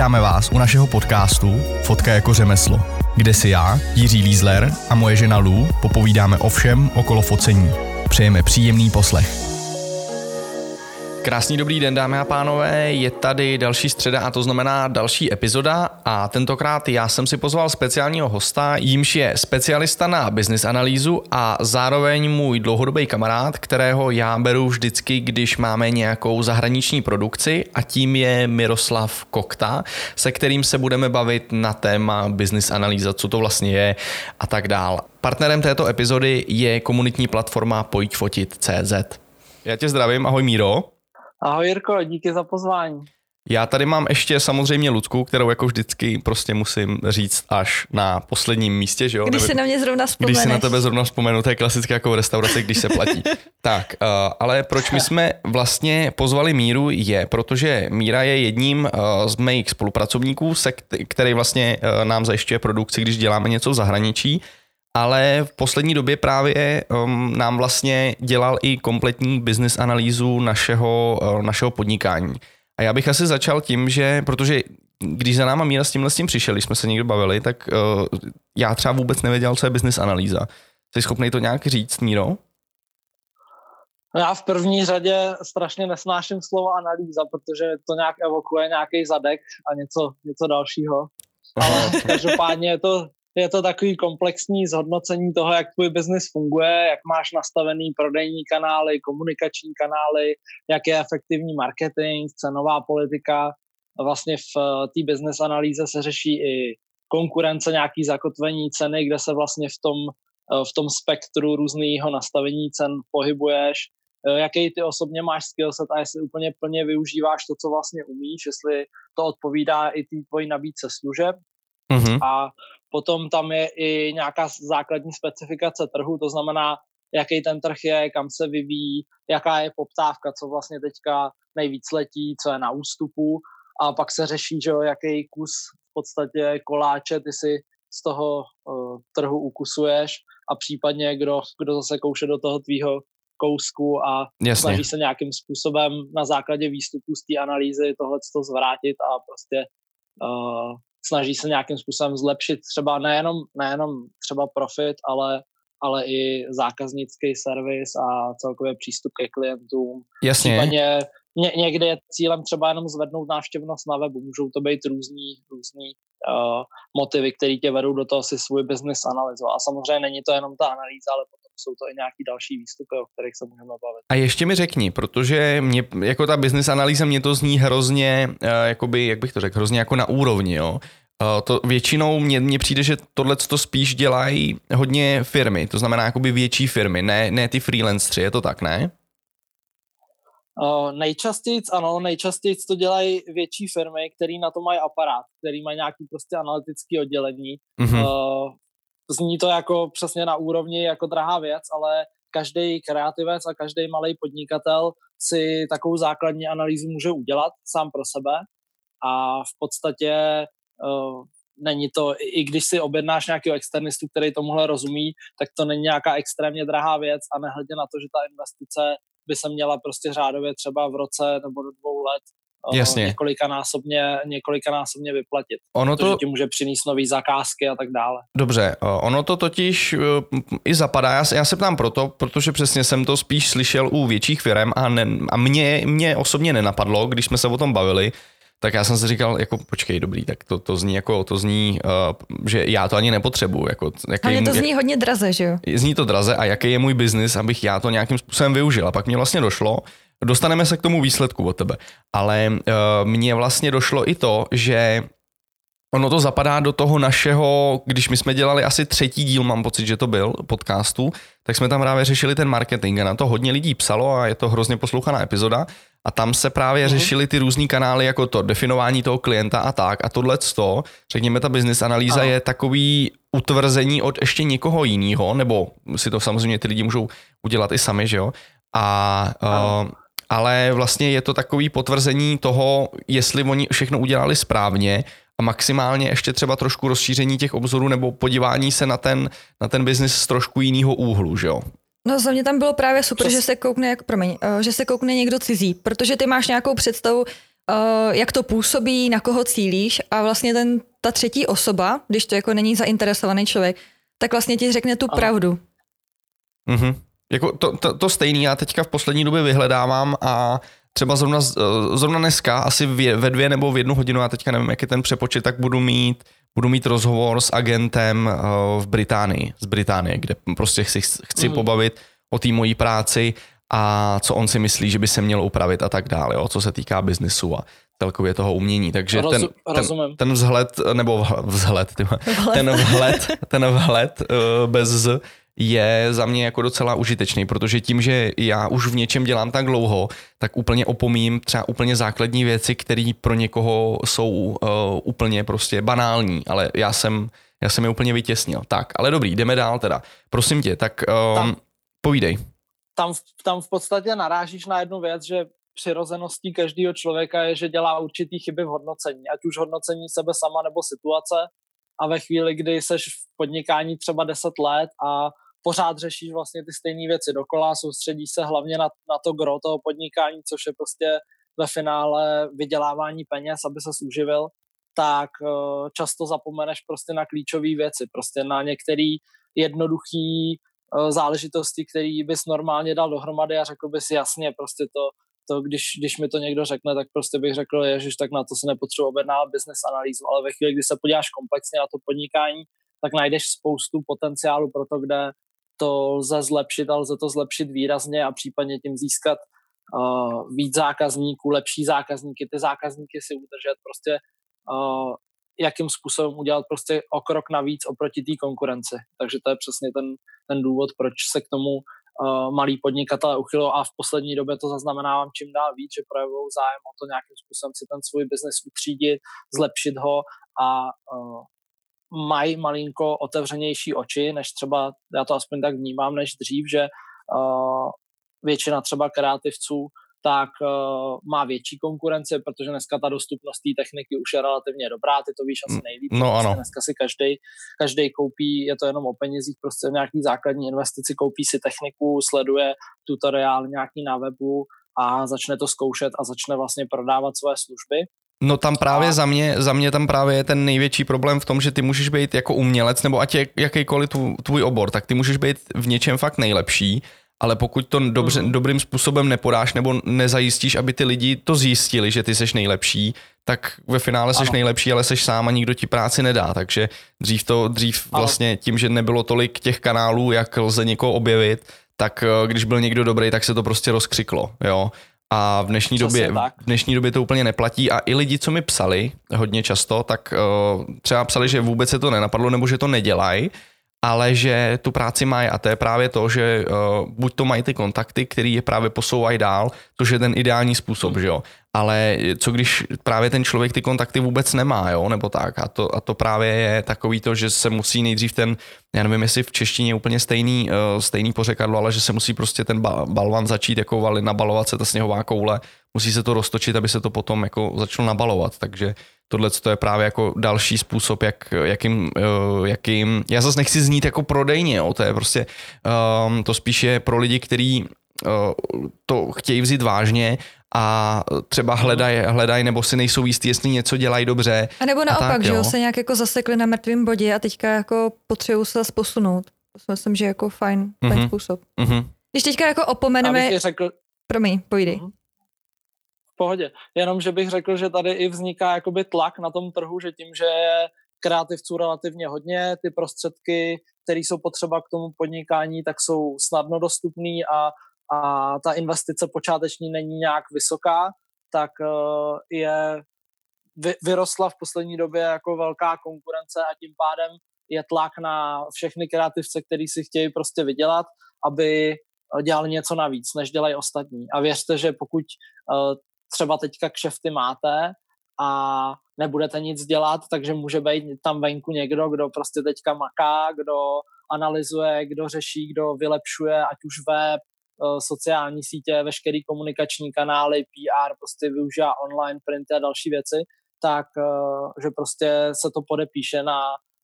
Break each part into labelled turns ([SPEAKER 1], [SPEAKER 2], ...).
[SPEAKER 1] Vítáme vás u našeho podcastu Fotka jako řemeslo, kde si já, Jiří Lízler a moje žena Lou popovídáme o všem okolo focení. Přejeme příjemný poslech. Krásný dobrý den, dámy a pánové, je tady další středa a to znamená další epizoda a tentokrát já jsem si pozval speciálního hosta, jímž je specialista na business analýzu a zároveň můj dlouhodobý kamarád, kterého já beru vždycky, když máme nějakou zahraniční produkci a tím je Miroslav Kokta, se kterým se budeme bavit na téma business analýza, co to vlastně je a tak dál. Partnerem této epizody je komunitní platforma Pojďfotit.cz. Já tě zdravím, ahoj Míro.
[SPEAKER 2] Ahoj Jirko, díky za pozvání.
[SPEAKER 1] Já tady mám ještě samozřejmě Lucku, kterou jako vždycky prostě musím říct až na posledním místě, že jo?
[SPEAKER 3] Když si na mě zrovna vzpomeneš.
[SPEAKER 1] Když si na tebe zrovna vzpomenu, to je klasické jako v restauraci, když se platí. tak, uh, ale proč my jsme vlastně pozvali Míru je, protože Míra je jedním uh, z mých spolupracovníků, se který vlastně uh, nám zajišťuje produkci, když děláme něco v zahraničí ale v poslední době právě um, nám vlastně dělal i kompletní business analýzu našeho, uh, našeho podnikání. A já bych asi začal tím, že, protože když za náma Míra s tímhle s tím přišel, když jsme se někdo bavili, tak uh, já třeba vůbec nevěděl, co je business analýza. Jsi schopný to nějak říct, Míro?
[SPEAKER 2] No já v první řadě strašně nesnáším slovo analýza, protože to nějak evokuje nějaký zadek a něco, něco dalšího. Ale každopádně je to je to takový komplexní zhodnocení toho, jak tvůj biznis funguje, jak máš nastavený prodejní kanály, komunikační kanály, jak je efektivní marketing, cenová politika. Vlastně v eh, té business analýze se řeší i konkurence, nějaký zakotvení ceny, kde se vlastně v tom, eh, v tom spektru různého nastavení cen pohybuješ, eh, jaký ty osobně máš skillset a jestli úplně plně využíváš to, co vlastně umíš, jestli to odpovídá i té tvojí nabídce služeb. Mm-hmm. A Potom tam je i nějaká základní specifikace trhu, to znamená, jaký ten trh je, kam se vyvíjí, jaká je poptávka, co vlastně teďka nejvíc letí, co je na ústupu a pak se řeší, že jo, jaký kus v podstatě koláče ty si z toho uh, trhu ukusuješ a případně kdo, kdo zase kouše do toho tvýho kousku a Jasně. snaží se nějakým způsobem na základě výstupů z té analýzy tohle to zvrátit a prostě uh, snaží se nějakým způsobem zlepšit třeba nejenom, nejenom třeba profit, ale ale i zákaznický servis a celkově přístup ke klientům.
[SPEAKER 1] Jasně.
[SPEAKER 2] Případně ně, někdy je cílem třeba jenom zvednout návštěvnost na webu. Můžou to být různý, různý uh, motivy, které tě vedou do toho si svůj business analyzovat. A samozřejmě není to jenom ta analýza, ale jsou to i nějaký další výstupy, o kterých se můžeme bavit.
[SPEAKER 1] A ještě mi řekni, protože mě, jako ta business analýza, mě to zní hrozně, uh, jakoby, jak bych to řekl, hrozně jako na úrovni, jo. Uh, to většinou mně, mně přijde, že tohle to spíš dělají hodně firmy, to znamená jakoby větší firmy, ne, ne ty freelancři, je to tak, ne?
[SPEAKER 2] Uh, nejčastěji, ano, nejčastěji to dělají větší firmy, který na to mají aparát, který mají nějaký prostě analytický oddělení. Mm-hmm. Uh, zní to jako přesně na úrovni jako drahá věc, ale každý kreativec a každý malý podnikatel si takovou základní analýzu může udělat sám pro sebe a v podstatě uh, není to, i když si objednáš nějakého externistu, který tomuhle rozumí, tak to není nějaká extrémně drahá věc a nehledě na to, že ta investice by se měla prostě řádově třeba v roce nebo do dvou let Jasně. několikanásobně, několikanásobně vyplatit. Ono to ti může přinést nové zakázky a tak dále.
[SPEAKER 1] Dobře, eh, ono to totiž i zapadá, já se, já se ptám proto, protože přesně jsem to spíš slyšel u větších firm a, ne, a mě, mě osobně nenapadlo, když jsme se o tom bavili, tak já jsem si říkal, jako počkej, dobrý, tak to, to zní jako, to zní, uh, že já to ani nepotřebuju. Jako,
[SPEAKER 3] jaký Ale to zní jak, hodně draze, že jo?
[SPEAKER 1] Zní to draze a jaký je můj biznis, abych já to nějakým způsobem využil. A pak mě vlastně došlo, dostaneme se k tomu výsledku od tebe, ale uh, mně vlastně došlo i to, že Ono to zapadá do toho našeho, když my jsme dělali asi třetí díl, mám pocit, že to byl, podcastu, tak jsme tam právě řešili ten marketing a na to hodně lidí psalo a je to hrozně poslouchaná epizoda. A tam se právě mm-hmm. řešily ty různý kanály, jako to definování toho klienta a tak. A tohle to, řekněme, ta business analýza ano. je takový utvrzení od ještě někoho jiného, nebo si to samozřejmě ty lidi můžou udělat i sami, že jo? A uh, ale vlastně je to takový potvrzení toho, jestli oni všechno udělali správně a maximálně ještě třeba trošku rozšíření těch obzorů nebo podívání se na ten, na ten biznis z trošku jiného úhlu, že jo?
[SPEAKER 3] No za mě tam bylo právě super, Přes... že se koukne, jak, promiň, uh, že se koukne někdo cizí, protože ty máš nějakou představu, uh, jak to působí, na koho cílíš a vlastně ten, ta třetí osoba, když to jako není zainteresovaný člověk, tak vlastně ti řekne tu ano. pravdu.
[SPEAKER 1] Mhm. Jako to, to, to stejný já teďka v poslední době vyhledávám a třeba zrovna, eh, zrovna dneska, asi ve dvě nebo v jednu hodinu, já teďka nevím, jak je ten přepočet, tak budu mít, budu mít rozhovor s agentem eh, v Británii, z Británie, kde prostě chci, chci mm. pobavit o té mojí práci a co on si myslí, že by se měl upravit a tak dále, jo, co se týká biznesu a celkově toho umění. Takže ten, ten, ten vzhled, nebo vzhled, tyma, ten vhled, ten vhled uh, bez z je za mě jako docela užitečný, protože tím, že já už v něčem dělám tak dlouho, tak úplně opomím třeba úplně základní věci, které pro někoho jsou uh, úplně prostě banální, ale já jsem, já jsem je úplně vytěsnil. Tak, ale dobrý, jdeme dál teda. Prosím tě, tak um, tam, povídej.
[SPEAKER 2] Tam, tam v podstatě narážíš na jednu věc, že přirozeností každého člověka je, že dělá určitý chyby v hodnocení, ať už hodnocení sebe sama nebo situace a ve chvíli, kdy seš v podnikání třeba 10 let a pořád řešíš vlastně ty stejné věci dokola, soustředíš se hlavně na, na to gro toho podnikání, což je prostě ve finále vydělávání peněz, aby se uživil, tak uh, často zapomeneš prostě na klíčové věci, prostě na některé jednoduché uh, záležitosti, které bys normálně dal dohromady a řekl bys jasně, prostě to, to když, když mi to někdo řekne, tak prostě bych řekl, ježiš, tak na to se nepotřebuji objednávat business analýzu, ale ve chvíli, kdy se podíváš komplexně na to podnikání, tak najdeš spoustu potenciálu pro to, kde to lze zlepšit a lze to zlepšit výrazně a případně tím získat uh, víc zákazníků, lepší zákazníky, ty zákazníky si udržet, prostě uh, jakým způsobem udělat prostě o krok navíc oproti té konkurenci. Takže to je přesně ten, ten důvod, proč se k tomu uh, malý podnikatelé uchylo a v poslední době to zaznamenávám čím dál víc, že projevují zájem o to nějakým způsobem si ten svůj biznes utřídit, zlepšit ho a uh, mají malinko otevřenější oči, než třeba, já to aspoň tak vnímám, než dřív, že uh, většina třeba kreativců tak uh, má větší konkurence, protože dneska ta dostupnost té techniky už je relativně dobrá, ty to víš asi mm, nejlíp.
[SPEAKER 1] No ano.
[SPEAKER 2] Dneska si každý každý koupí, je to jenom o penězích, prostě nějaký základní investici, koupí si techniku, sleduje tutoriál nějaký na webu a začne to zkoušet a začne vlastně prodávat své služby.
[SPEAKER 1] No tam právě a... za mě, za mě tam právě je ten největší problém v tom, že ty můžeš být jako umělec, nebo ať je jakýkoliv tvůj obor, tak ty můžeš být v něčem fakt nejlepší, ale pokud to dobře, mm. dobrým způsobem nepodáš nebo nezajistíš, aby ty lidi to zjistili, že ty seš nejlepší, tak ve finále seš ano. nejlepší, ale seš sám a nikdo ti práci nedá. Takže dřív to, dřív ano. vlastně tím, že nebylo tolik těch kanálů, jak lze někoho objevit, tak eh, když byl někdo dobrý, tak se to prostě rozkřiklo, jo. A v dnešní, době, v dnešní době to úplně neplatí. A i lidi, co mi psali hodně často, tak uh, třeba psali, že vůbec se to nenapadlo nebo že to nedělají, ale že tu práci mají a to je právě to, že uh, buď to mají ty kontakty, který je právě posouvají dál, což je ten ideální způsob, že jo. Ale co když právě ten člověk ty kontakty vůbec nemá, jo, nebo tak. A to, a to právě je takový to, že se musí nejdřív ten, já nevím, jestli v češtině je úplně stejný, uh, stejný pořekadlo, ale že se musí prostě ten balvan začít jako vali, nabalovat se ta sněhová koule, musí se to roztočit, aby se to potom jako začalo nabalovat. Takže tohle to je právě jako další způsob, jak, jakým, uh, jakým, já zase nechci znít jako prodejně, jo, to je prostě, um, to spíš je pro lidi, kteří uh, to chtějí vzít vážně a třeba hledají hledaj, nebo si nejsou jistí, jestli něco dělají dobře.
[SPEAKER 3] A nebo naopak, a tak, že jo, se nějak jako zasekli na mrtvém bodě a teďka jako potřebují se zase posunout. To si myslím, že jako fajn, fajn mm-hmm. způsob. Mm-hmm. Když teďka jako opomeneme... Řekl... Promiň, pojdej. Mm-hmm
[SPEAKER 2] pohodě. Jenom, že bych řekl, že tady i vzniká jakoby tlak na tom trhu, že tím, že je kreativců relativně hodně, ty prostředky, které jsou potřeba k tomu podnikání, tak jsou snadno dostupné a, a ta investice počáteční není nějak vysoká, tak uh, je vy, vyrostla v poslední době jako velká konkurence a tím pádem je tlak na všechny kreativce, kteří si chtějí prostě vydělat, aby dělali něco navíc, než dělají ostatní. A věřte, že pokud uh, třeba teďka kšefty máte a nebudete nic dělat, takže může být tam venku někdo, kdo prostě teďka maká, kdo analyzuje, kdo řeší, kdo vylepšuje, ať už web, eh, sociální sítě, veškerý komunikační kanály, PR, prostě využívá online printy a další věci, tak eh, že prostě se to podepíše na,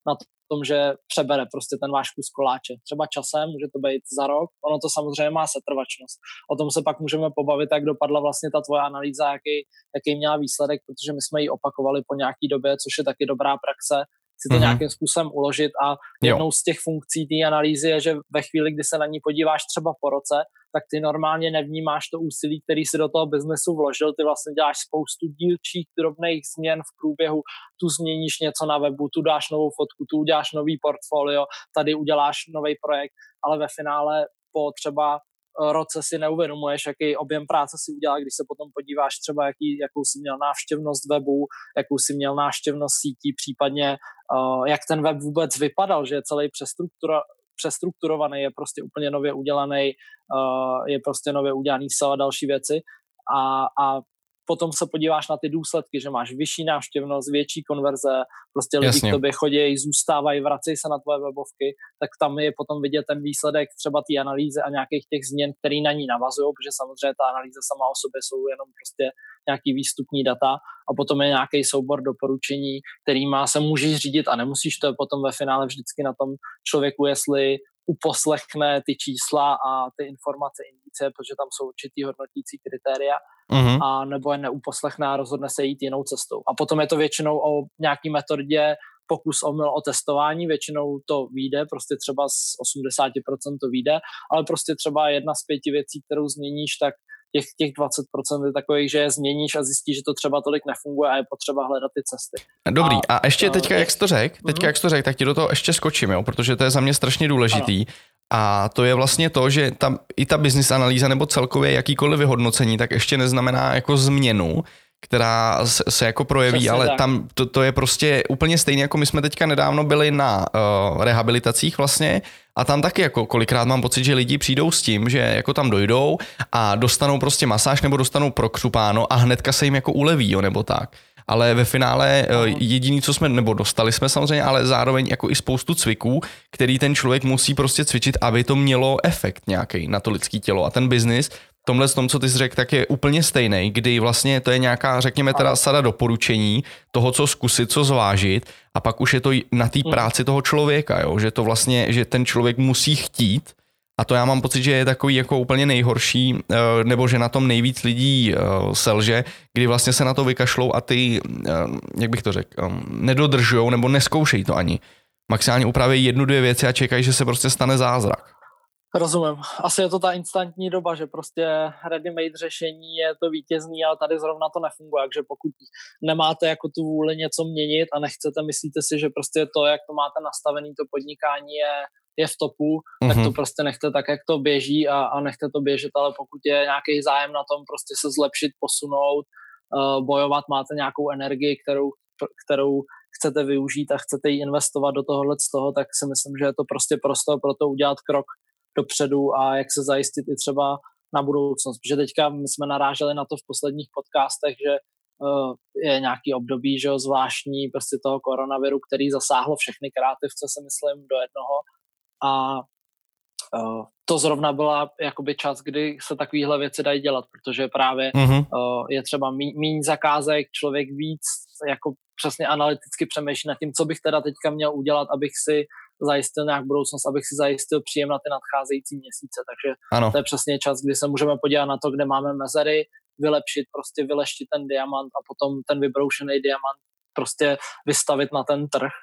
[SPEAKER 2] na tom, že přebere prostě ten váš kus koláče. Třeba časem, může to být za rok, ono to samozřejmě má setrvačnost. O tom se pak můžeme pobavit, jak dopadla vlastně ta tvoje analýza, jaký, jaký měla výsledek, protože my jsme ji opakovali po nějaký době, což je taky dobrá praxe, si to mm-hmm. nějakým způsobem uložit a jednou jo. z těch funkcí té analýzy je, že ve chvíli, kdy se na ní podíváš třeba po roce, tak ty normálně nevnímáš to úsilí, který si do toho biznesu vložil, ty vlastně děláš spoustu dílčích drobných změn v průběhu, tu změníš něco na webu, tu dáš novou fotku, tu uděláš nový portfolio, tady uděláš nový projekt, ale ve finále po třeba roce si neuvědomuješ, jaký objem práce si udělal, když se potom podíváš třeba, jaký, jakou si měl návštěvnost webu, jakou si měl návštěvnost sítí, případně uh, jak ten web vůbec vypadal, že je celý přestruktura, přestrukturovaný, je prostě úplně nově udělaný, uh, je prostě nově udělaný SEO a další věci. A, a potom se podíváš na ty důsledky, že máš vyšší návštěvnost, větší konverze, prostě lidi Jasně. k tobě chodí, zůstávají, vracejí se na tvoje webovky, tak tam je potom vidět ten výsledek třeba té analýzy a nějakých těch změn, které na ní navazují, protože samozřejmě ta analýza sama o sobě jsou jenom prostě nějaký výstupní data a potom je nějaký soubor doporučení, kterýma se můžeš řídit a nemusíš, to je potom ve finále vždycky na tom člověku, jestli uposlechne ty čísla a ty informace indice, protože tam jsou určitý hodnotící kritéria, mm-hmm. a nebo je neuposlechne a rozhodne se jít jinou cestou. A potom je to většinou o nějaký metodě pokus o o testování, většinou to vyjde, prostě třeba z 80% to vyjde, ale prostě třeba jedna z pěti věcí, kterou změníš, tak těch, těch 20% je takových, že je změníš a zjistíš, že to třeba tolik nefunguje a je potřeba hledat ty cesty.
[SPEAKER 1] Dobrý, a, a ještě teďka, jak jsi to řekl, teďka, mhm. jak jsi to řekl, tak ti do toho ještě skočím, jo, protože to je za mě strašně důležitý. Ano. A to je vlastně to, že ta, i ta business analýza nebo celkově jakýkoliv vyhodnocení, tak ještě neznamená jako změnu, která se, se jako projeví, Přesně ale tak. tam to, to je prostě úplně stejné, jako my jsme teďka nedávno byli na uh, rehabilitacích vlastně a tam taky jako kolikrát mám pocit, že lidi přijdou s tím, že jako tam dojdou a dostanou prostě masáž nebo dostanou prokřupáno a hnedka se jim jako uleví, jo, nebo tak ale ve finále uh, jediný, co jsme, nebo dostali jsme samozřejmě, ale zároveň jako i spoustu cviků, který ten člověk musí prostě cvičit, aby to mělo efekt nějaký na to lidské tělo. A ten biznis tomhle tom, co ty jsi řekl, tak je úplně stejný, kdy vlastně to je nějaká, řekněme teda sada doporučení toho, co zkusit, co zvážit a pak už je to na té mm. práci toho člověka, jo? že to vlastně, že ten člověk musí chtít a to já mám pocit, že je takový jako úplně nejhorší, eh, nebo že na tom nejvíc lidí eh, selže, kdy vlastně se na to vykašlou a ty, eh, jak bych to řekl, nedodržujou nebo neskoušejí to ani. Maximálně upraví jednu, dvě věci a čekají, že se prostě stane zázrak.
[SPEAKER 2] Rozumím. Asi je to ta instantní doba, že prostě ready-made řešení je to vítězný, ale tady zrovna to nefunguje, takže pokud nemáte jako tu vůli něco měnit a nechcete, myslíte si, že prostě to, jak to máte nastavený, to podnikání je, je v topu, mm-hmm. tak to mhm. prostě nechte tak, jak to běží a, a nechte to běžet, ale pokud je nějaký zájem na tom prostě se zlepšit, posunout, uh, bojovat, máte nějakou energii, kterou, kterou chcete využít a chcete ji investovat do tohohle z toho, tak si myslím, že je to prostě prostor pro to udělat krok dopředu a jak se zajistit i třeba na budoucnost. Protože teďka my jsme naráželi na to v posledních podcastech, že uh, je nějaký období, že jo, zvláštní prostě toho koronaviru, který zasáhlo všechny kreativce, si myslím, do jednoho. A uh, to zrovna byla jakoby čas, kdy se takovéhle věci dají dělat, protože právě mm-hmm. uh, je třeba méně zakázek, člověk víc jako přesně analyticky přemýšlí nad tím, co bych teda teďka měl udělat, abych si zajistil nějak budoucnost, abych si zajistil příjem na ty nadcházející měsíce. Takže ano. to je přesně čas, kdy se můžeme podívat na to, kde máme mezery, vylepšit, prostě vyleštit ten diamant a potom ten vybroušený diamant prostě vystavit na ten trh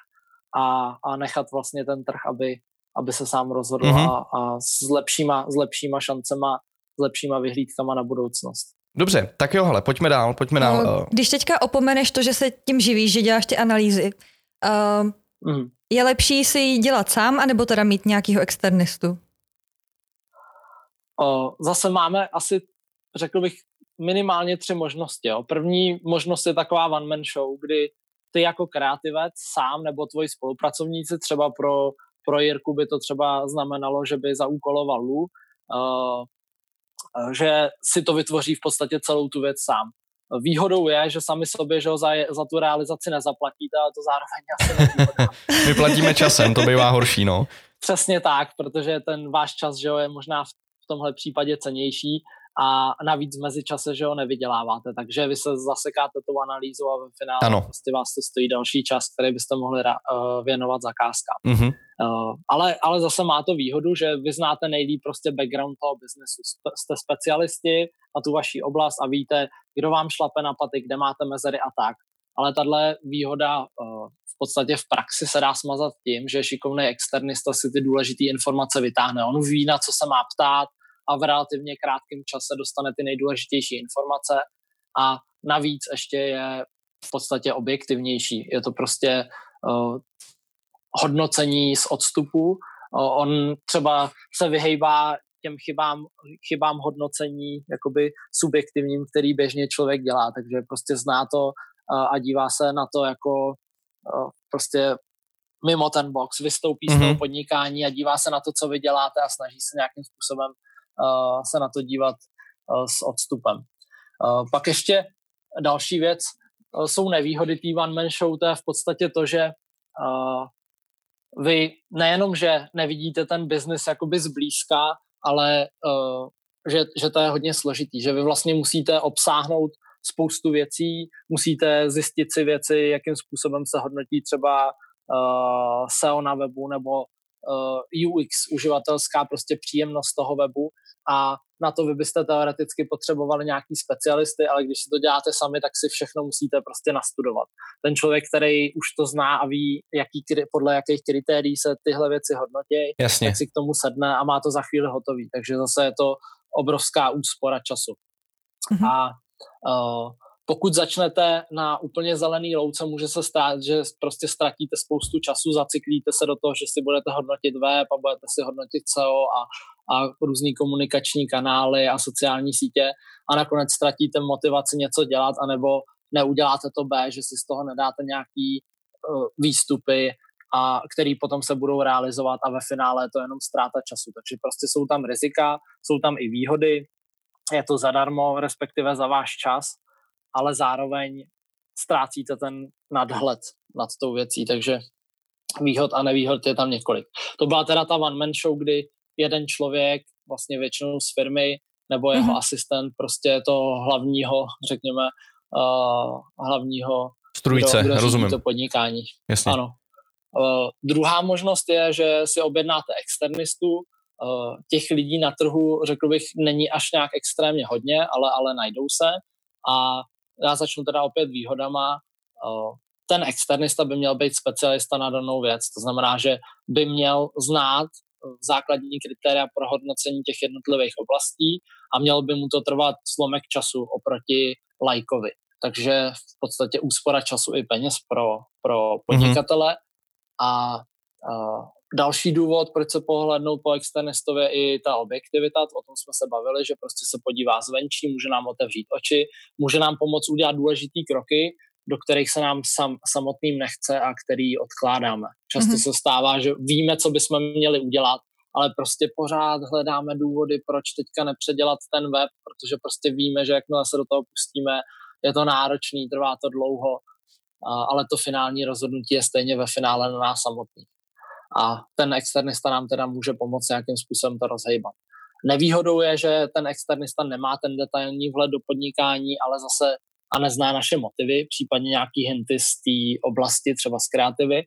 [SPEAKER 2] a, a nechat vlastně ten trh, aby, aby se sám rozhodl mm-hmm. a, a s, lepšíma, s lepšíma šancema, s lepšíma vyhlídkama na budoucnost.
[SPEAKER 1] Dobře, tak jo, hele, pojďme dál, pojďme dál. No,
[SPEAKER 3] když teďka opomeneš to, že se tím živíš, že děláš ty analýzy, uh, mm. Je lepší si ji dělat sám, anebo teda mít nějakého externistu?
[SPEAKER 2] O, zase máme asi, řekl bych, minimálně tři možnosti. Jo. První možnost je taková one-man show, kdy ty jako kreativec sám nebo tvoji spolupracovníci, třeba pro, pro Jirku by to třeba znamenalo, že by zaúkoloval Lu, uh, že si to vytvoří v podstatě celou tu věc sám. Výhodou je, že sami sobě že ho za, za tu realizaci nezaplatíte, ale to zároveň asi nevýhoda.
[SPEAKER 1] My platíme časem, to bývá horší, no.
[SPEAKER 2] Přesně tak, protože ten váš čas že jo, je možná v tomhle případě cenější a navíc v mezičase, že ho nevyděláváte, takže vy se zasekáte tou analýzu a ve finále ano. prostě vás to stojí další čas, který byste mohli uh, věnovat zakázkám. Mm-hmm. Uh, ale, ale zase má to výhodu, že vy znáte nejlíp prostě background toho biznesu. Jste specialisti na tu vaši oblast a víte, kdo vám šlape na paty, kde máte mezery a tak. Ale tahle výhoda uh, v podstatě v praxi se dá smazat tím, že šikovný externista si ty důležité informace vytáhne. On ví, na co se má ptát, a v relativně krátkém čase dostane ty nejdůležitější informace a navíc ještě je v podstatě objektivnější. Je to prostě uh, hodnocení z odstupu. Uh, on třeba se vyhejbá těm chybám, chybám hodnocení jakoby subjektivním, který běžně člověk dělá, takže prostě zná to uh, a dívá se na to jako uh, prostě mimo ten box, vystoupí mm-hmm. z toho mhm. podnikání a dívá se na to, co vy děláte a snaží se nějakým způsobem se na to dívat s odstupem. Pak ještě další věc jsou nevýhody té one-man show, to je v podstatě to, že vy nejenom, že nevidíte ten biznis jakoby zblízka, ale že, že to je hodně složitý, že vy vlastně musíte obsáhnout spoustu věcí, musíte zjistit si věci, jakým způsobem se hodnotí třeba uh, SEO na webu nebo UX, uživatelská prostě příjemnost toho webu a na to vy byste teoreticky potřebovali nějaký specialisty, ale když si to děláte sami, tak si všechno musíte prostě nastudovat. Ten člověk, který už to zná a ví, jaký, podle jakých kritérií se tyhle věci hodnotí, Jasně. tak si k tomu sedne a má to za chvíli hotový. Takže zase je to obrovská úspora času. Mm-hmm. A uh, pokud začnete na úplně zelený louce, může se stát, že prostě ztratíte spoustu času, zacyklíte se do toho, že si budete hodnotit web a budete si hodnotit SEO a, a různý komunikační kanály a sociální sítě a nakonec ztratíte motivaci něco dělat anebo neuděláte to B, že si z toho nedáte nějaký uh, výstupy, a který potom se budou realizovat a ve finále je to jenom ztráta času. Takže prostě jsou tam rizika, jsou tam i výhody, je to zadarmo, respektive za váš čas ale zároveň ztrácíte ten nadhled nad tou věcí, takže výhod a nevýhod je tam několik. To byla teda ta one man show, kdy jeden člověk vlastně většinou z firmy nebo jeho mm-hmm. asistent prostě toho hlavního, řekněme, uh, hlavního
[SPEAKER 1] Strujce, kdo, kdo rozumím.
[SPEAKER 2] to podnikání.
[SPEAKER 1] Jasně.
[SPEAKER 2] Ano. Uh, druhá možnost je, že si objednáte externistu. Uh, těch lidí na trhu, řekl bych, není až nějak extrémně hodně, ale, ale najdou se. A já začnu teda opět výhodama. Ten externista by měl být specialista na danou věc, to znamená, že by měl znát základní kritéria pro hodnocení těch jednotlivých oblastí a měl by mu to trvat slomek času oproti lajkovi. Takže v podstatě úspora času i peněz pro, pro mhm. podnikatele mm-hmm. a, a Další důvod, proč se pohlednout po externistovi, je i ta objektivita, o tom jsme se bavili, že prostě se podívá zvenčí, může nám otevřít oči, může nám pomoct udělat důležitý kroky, do kterých se nám sam, samotným nechce a který odkládáme. Často mm-hmm. se stává, že víme, co bychom měli udělat, ale prostě pořád hledáme důvody, proč teďka nepředělat ten web, protože prostě víme, že jakmile se do toho pustíme, je to náročný, trvá to dlouho, ale to finální rozhodnutí je stejně ve finále na nás samotných a ten externista nám teda může pomoct nějakým způsobem to rozhejbat. Nevýhodou je, že ten externista nemá ten detailní vhled do podnikání, ale zase a nezná naše motivy, případně nějaký hinty z té oblasti, třeba z kreativy.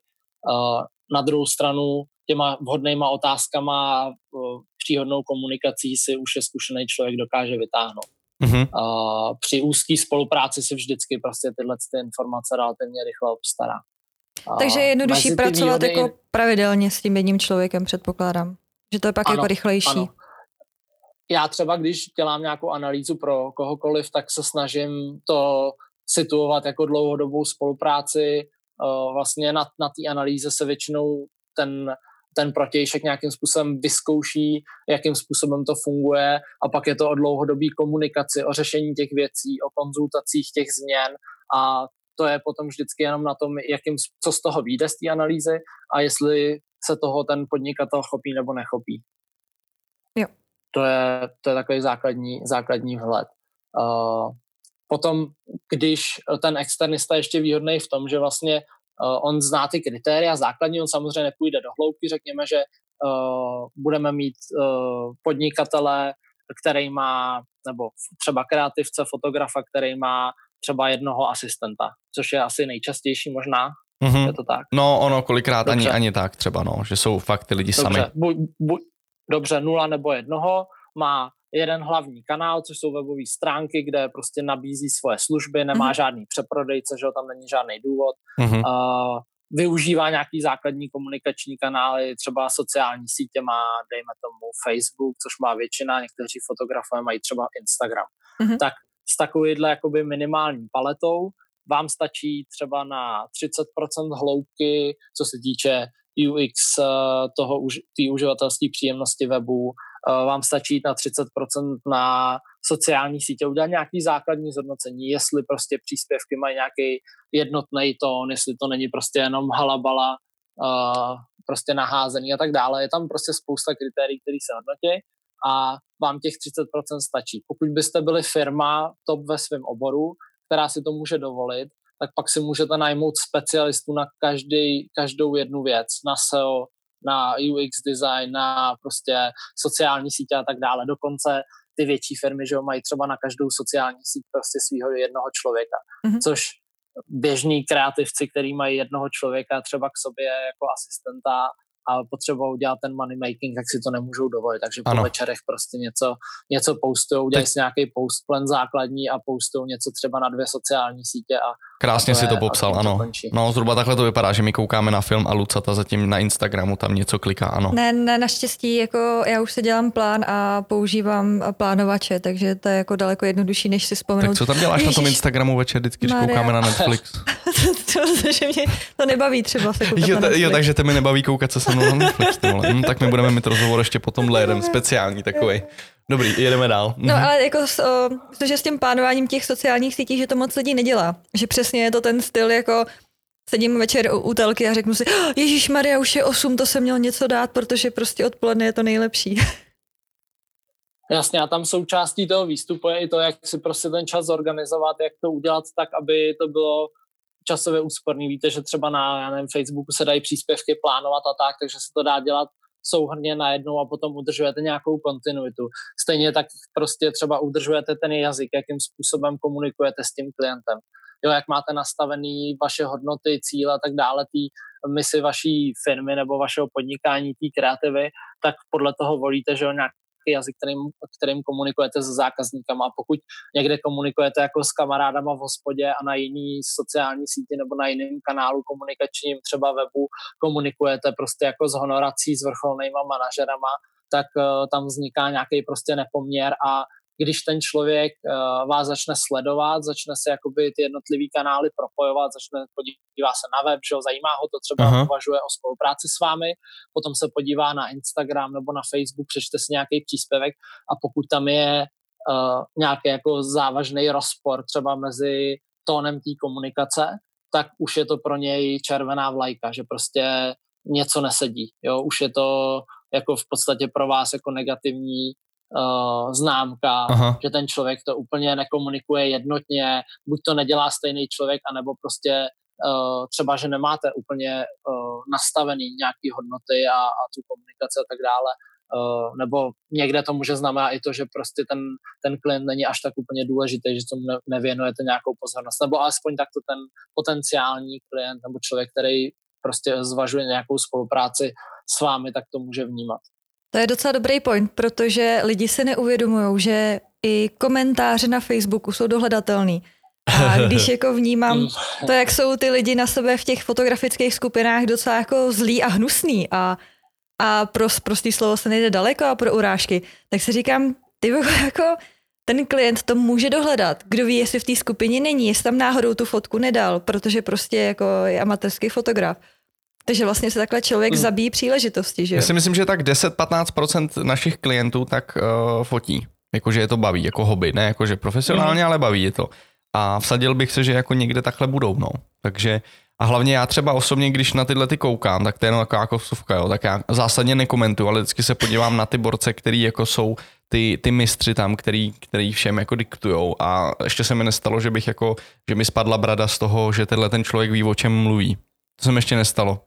[SPEAKER 2] Na druhou stranu těma vhodnýma otázkama, příhodnou komunikací si už je zkušený člověk dokáže vytáhnout. Mm-hmm. Při úzké spolupráci si vždycky prostě tyhle ty informace relativně rychle obstará.
[SPEAKER 3] Takže je jednodušší pracovat výhody... jako pravidelně s tím jedním člověkem, předpokládám. Že to je pak ano, jako rychlejší. Ano.
[SPEAKER 2] Já třeba, když dělám nějakou analýzu pro kohokoliv, tak se snažím to situovat jako dlouhodobou spolupráci. Vlastně na, na té analýze se většinou ten, ten protějšek nějakým způsobem vyzkouší, jakým způsobem to funguje a pak je to o dlouhodobý komunikaci, o řešení těch věcí, o konzultacích těch změn a to je potom vždycky jenom na tom, jakým, co z toho vyjde z té analýzy a jestli se toho ten podnikatel chopí nebo nechopí.
[SPEAKER 3] Jo.
[SPEAKER 2] To je, to je takový základní, základní vhled. Uh, potom, když ten externista je ještě výhodný v tom, že vlastně uh, on zná ty kritéria základní, on samozřejmě nepůjde do hloubky, řekněme, že uh, budeme mít uh, podnikatele, který má, nebo třeba kreativce, fotografa, který má třeba jednoho asistenta, což je asi nejčastější možná. Mm-hmm. Je to tak?
[SPEAKER 1] No, ono kolikrát ani, ani tak třeba, no, že jsou fakt ty lidi
[SPEAKER 2] dobře,
[SPEAKER 1] sami.
[SPEAKER 2] Buď, buď, dobře, nula nebo jednoho, má jeden hlavní kanál, což jsou webové stránky, kde prostě nabízí svoje služby, nemá mm-hmm. žádný přeprodejce, že tam není žádný důvod. Mm-hmm. Uh, využívá nějaký základní komunikační kanály, třeba sociální sítě má, dejme tomu, Facebook, což má většina, někteří fotografové mají třeba Instagram. Mm-hmm. Tak s takovýhle jakoby minimální paletou. Vám stačí třeba na 30% hloubky, co se týče UX eh, toho, té uživatelské příjemnosti webu, eh, vám stačí na 30% na sociální sítě udělat nějaký základní zhodnocení, jestli prostě příspěvky mají nějaký jednotný tón, jestli to není prostě jenom halabala, uh, prostě naházený a tak dále. Je tam prostě spousta kritérií, které se hodnotí a vám těch 30% stačí. Pokud byste byli firma top ve svém oboru, která si to může dovolit, tak pak si můžete najmout specialistu na každý, každou jednu věc, na SEO, na UX design, na prostě sociální sítě a tak dále. Dokonce ty větší firmy, že jo, mají třeba na každou sociální síť prostě svého jednoho člověka, mm-hmm. což běžní kreativci, který mají jednoho člověka třeba k sobě jako asistenta a potřebují udělat ten money making, tak si to nemůžou dovolit. Takže ano. po večerech prostě něco, něco postují, udělají si nějaký postplan základní a postují něco třeba na dvě sociální sítě a
[SPEAKER 1] Krásně si to popsal, ano. No, zhruba takhle to vypadá, že my koukáme na film a Lucata zatím na Instagramu tam něco kliká, ano.
[SPEAKER 3] Ne, ne, naštěstí, jako já už se dělám plán a používám plánovače, takže to je jako daleko jednodušší, než si vzpomenout.
[SPEAKER 1] Tak co tam děláš Ježiš. na tom Instagramu večer, vždycky, když koukáme na Netflix?
[SPEAKER 3] to, že mě to nebaví třeba se koukat
[SPEAKER 1] jo,
[SPEAKER 3] na
[SPEAKER 1] jo, takže te mi nebaví koukat se se mnou na Netflix, hm, tak my budeme mít rozhovor ještě potom jeden speciální takový. Dobrý, jedeme dál.
[SPEAKER 3] No mhm. ale jako, protože s tím plánováním těch sociálních sítí, že to moc lidí nedělá. Že přesně je to ten styl jako sedím večer u, u telky a řeknu si, oh, Ježíš Maria, už je 8, to jsem měl něco dát, protože prostě odpoledne je to nejlepší.
[SPEAKER 2] Jasně, a tam součástí toho výstupu je i to, jak si prostě ten čas zorganizovat, jak to udělat tak, aby to bylo časově úsporný. Víte, že třeba na já nevím, Facebooku se dají příspěvky plánovat a tak, takže se to dá dělat souhrně najednou a potom udržujete nějakou kontinuitu. Stejně tak prostě třeba udržujete ten jazyk, jakým způsobem komunikujete s tím klientem. Jo, jak máte nastavený vaše hodnoty, cíle a tak dále, tý misi vaší firmy nebo vašeho podnikání, té kreativy, tak podle toho volíte, že jo, nějak nějaký jazyk, kterým, kterým komunikujete se zákazníkama. A pokud někde komunikujete jako s kamarádama v hospodě a na jiný sociální síti nebo na jiném kanálu komunikačním, třeba webu, komunikujete prostě jako s honorací, s vrcholnýma manažerama, tak uh, tam vzniká nějaký prostě nepoměr a když ten člověk uh, vás začne sledovat, začne se jakoby ty jednotlivý kanály propojovat, začne podívá se na web, že ho zajímá ho to, třeba Aha. uvažuje o spolupráci s vámi, potom se podívá na Instagram nebo na Facebook, přečte si nějaký příspěvek a pokud tam je uh, nějaký jako závažný rozpor třeba mezi tónem té komunikace, tak už je to pro něj červená vlajka, že prostě něco nesedí. Jo? Už je to jako v podstatě pro vás jako negativní uh, známka, Aha. že ten člověk to úplně nekomunikuje jednotně, buď to nedělá stejný člověk, anebo prostě uh, třeba, že nemáte úplně uh, nastavený nějaký hodnoty a, a tu komunikaci a tak dále. Uh, nebo někde to může znamenat i to, že prostě ten, ten klient není až tak úplně důležitý, že tomu ne, nevěnujete nějakou pozornost. Nebo alespoň takto ten potenciální klient nebo člověk, který prostě zvažuje nějakou spolupráci s vámi, tak to může vnímat.
[SPEAKER 3] To je docela dobrý point, protože lidi se neuvědomují, že i komentáře na Facebooku jsou dohledatelný. A když jako vnímám to, jak jsou ty lidi na sebe v těch fotografických skupinách docela jako zlý a hnusný a, a pro prostý slovo se nejde daleko a pro urážky, tak si říkám, ty jako ten klient to může dohledat. Kdo ví, jestli v té skupině není, jestli tam náhodou tu fotku nedal, protože prostě jako je amatérský fotograf. Takže vlastně se takhle člověk hmm. zabíjí příležitosti, že
[SPEAKER 1] Já si myslím, že tak 10-15% našich klientů tak uh, fotí. Jakože je to baví, jako hobby, ne jakože profesionálně, hmm. ale baví je to. A vsadil bych se, že jako někde takhle budou, no. Takže a hlavně já třeba osobně, když na tyhle ty koukám, tak to je jenom taková jako suvka, jo, tak já zásadně nekomentuju, ale vždycky se podívám na ty borce, který jako jsou ty, ty mistři tam, který, který všem jako diktujou a ještě se mi nestalo, že bych jako, že mi spadla brada z toho, že tenhle ten člověk ví, o čem mluví. To se mi ještě nestalo.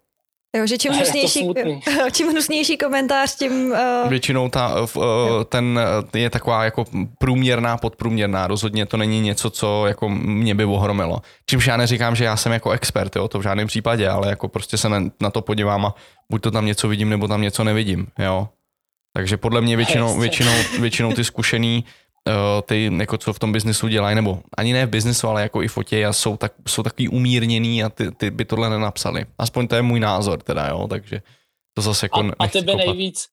[SPEAKER 3] Jo, že čím hnusnější, čím hnusnější komentář, tím... Uh...
[SPEAKER 1] Většinou ta, uh, ten je taková jako průměrná, podprůměrná. Rozhodně to není něco, co jako mě by ohromilo. Čímž já neříkám, že já jsem jako expert, jo, to v žádném případě, ale jako prostě se na, na to podívám a buď to tam něco vidím, nebo tam něco nevidím, jo. Takže podle mě většinou, většinou, většinou ty zkušený uh, ty, jako co v tom biznesu dělají, nebo ani ne v biznesu, ale jako i fotě, a jsou, tak, jsou takový umírněný a ty, ty by tohle nenapsali. Aspoň to je můj názor teda, jo, takže to zase jako
[SPEAKER 2] A, a ty by kopat. nejvíc,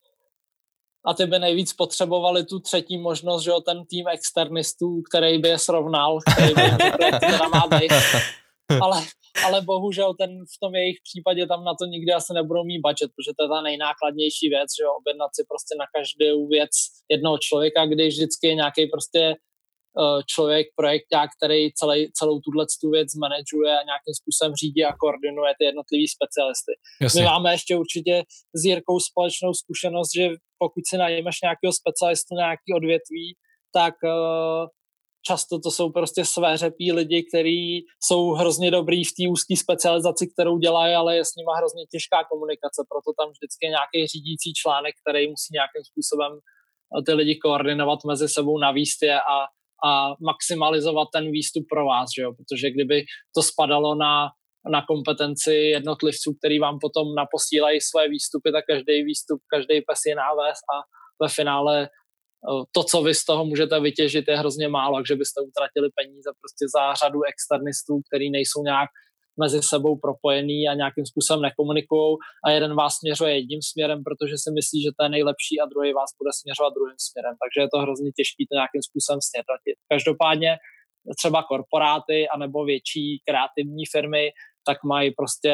[SPEAKER 2] a ty by nejvíc potřebovali tu třetí možnost, že jo, ten tým externistů, který by je srovnal, který by teda má být. Ale ale bohužel ten v tom jejich případě tam na to nikdy asi nebudou mít budget, protože to je ta nejnákladnější věc, že objednat si prostě na každou věc jednoho člověka, když vždycky je nějaký prostě uh, člověk, projekták, který celý, celou tuhle tu věc manažuje a nějakým způsobem řídí a koordinuje ty jednotlivý specialisty. Jasně. My máme ještě určitě s Jirkou společnou zkušenost, že pokud si najmeš nějakého specialistu na nějaký odvětví, tak uh, často to jsou prostě své řepí lidi, kteří jsou hrozně dobrý v té úzké specializaci, kterou dělají, ale je s nima hrozně těžká komunikace, proto tam vždycky je nějaký řídící článek, který musí nějakým způsobem eh, ty lidi koordinovat mezi sebou, navíst je a, a maximalizovat ten výstup pro vás, že jo? protože kdyby to spadalo na, na kompetenci jednotlivců, který vám potom naposílají své výstupy, tak každý výstup, každý pes je náves a ve finále to, co vy z toho můžete vytěžit, je hrozně málo, takže byste utratili peníze prostě za řadu externistů, který nejsou nějak mezi sebou propojený a nějakým způsobem nekomunikují a jeden vás směřuje jedním směrem, protože si myslí, že to je nejlepší a druhý vás bude směřovat druhým směrem. Takže je to hrozně těžké to nějakým způsobem směrotit. Každopádně třeba korporáty anebo větší kreativní firmy, tak mají prostě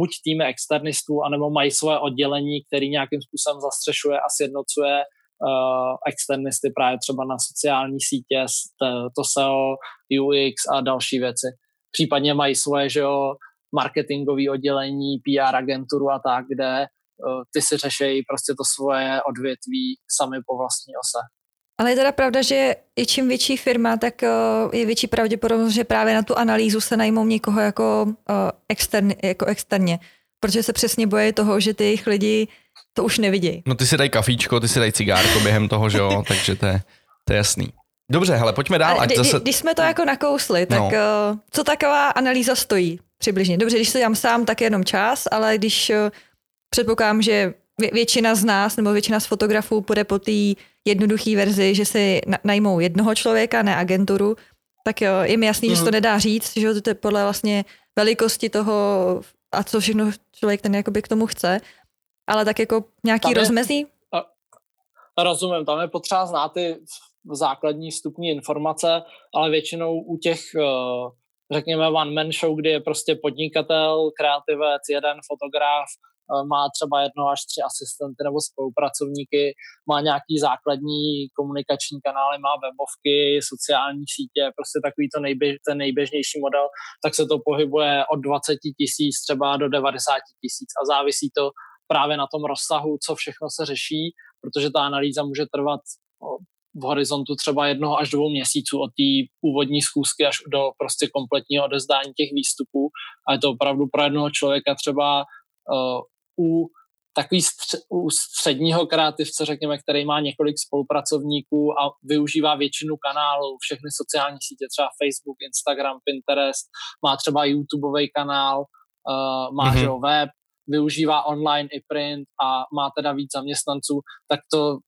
[SPEAKER 2] buď týmy externistů, anebo mají svoje oddělení, který nějakým způsobem zastřešuje a sjednocuje uh, externisty právě třeba na sociální sítě, to SEO, UX a další věci. Případně mají svoje, že jo, marketingové oddělení, PR agenturu a tak, kde uh, ty si řešejí prostě to svoje odvětví sami po vlastní ose.
[SPEAKER 3] Ale je teda pravda, že i čím větší firma, tak uh, je větší pravděpodobnost, že právě na tu analýzu se najmou někoho jako, externi, jako externě, protože se přesně bojí toho, že ty jejich lidi to už nevidějí.
[SPEAKER 1] No ty si dají kafíčko, ty si dají cigárko během toho, že jo, takže to je, to je jasný. Dobře, hele, pojďme dál. Ať
[SPEAKER 3] zase... Když jsme to jako nakousli, tak no. uh, co taková analýza stojí přibližně? Dobře, když se dám sám, tak jenom čas, ale když uh, předpokládám, že většina z nás nebo většina z fotografů půjde po té jednoduché verzi, že si najmou jednoho člověka, ne agenturu, tak jo, je mi jasný, mm. že se to mhm. nedá říct, že to je podle vlastně velikosti toho a co všechno člověk ten jakoby k tomu chce ale tak jako nějaký tam rozmezí?
[SPEAKER 2] Je, rozumím, tam je potřeba znát ty základní vstupní informace, ale většinou u těch, eh, řekněme, one-man show, kdy je prostě podnikatel, kreativec, jeden fotograf, eh, má třeba jedno až tři asistenty nebo spolupracovníky, má nějaký základní komunikační kanály, má webovky, sociální sítě, prostě takový to nejběž, ten nejběžnější model, tak se to pohybuje od 20 tisíc třeba do 90 tisíc a závisí to právě na tom rozsahu, co všechno se řeší, protože ta analýza může trvat v horizontu třeba jednoho až dvou měsíců od té původní schůzky až do prostě kompletního odezdání těch výstupů. A je to opravdu pro jednoho člověka třeba uh, u takový stř- u středního kreativce, řekněme, který má několik spolupracovníků a využívá většinu kanálů, všechny sociální sítě, třeba Facebook, Instagram, Pinterest, má třeba YouTubeový kanál, uh, má mm-hmm. web, využívá online i print a má teda víc zaměstnanců, tak to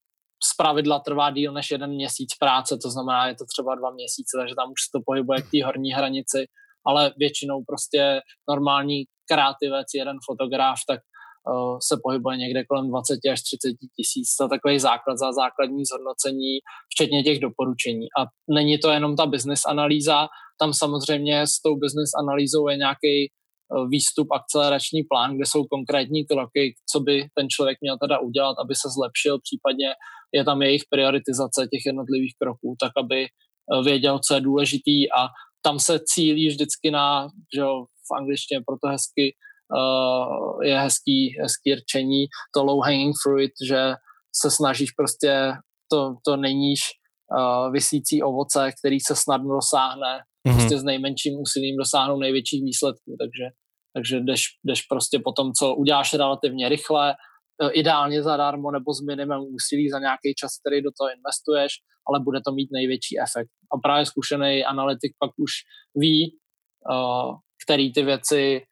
[SPEAKER 2] z pravidla trvá díl než jeden měsíc práce, to znamená, je to třeba dva měsíce, takže tam už se to pohybuje k té horní hranici, ale většinou prostě normální kreativec, jeden fotograf, tak uh, se pohybuje někde kolem 20 až 30 tisíc. To takový základ za základní zhodnocení, včetně těch doporučení. A není to jenom ta business analýza, tam samozřejmě s tou business analýzou je nějaký výstup, akcelerační plán, kde jsou konkrétní kroky, co by ten člověk měl teda udělat, aby se zlepšil, případně je tam jejich prioritizace těch jednotlivých kroků, tak aby eh, věděl, co je důležitý a tam se cílí vždycky na, že jo, v angličtině proto hezky uh, je hezký, hezký rčení, to low hanging fruit, že se snažíš prostě to, to neníž uh, vysící ovoce, který se snadno dosáhne mm-hmm. prostě s nejmenším úsilím dosáhnout největších výsledků, takže Takže jdeš, jdeš prostě po tom, co uděláš relativně rychle, eh, ideálně zadarmo nebo s minimem úsilí za nějaký čas, který do toho investuješ, ale bude to mít největší efekt. A právě zkušený analytik pak už ví, uh, který ty věci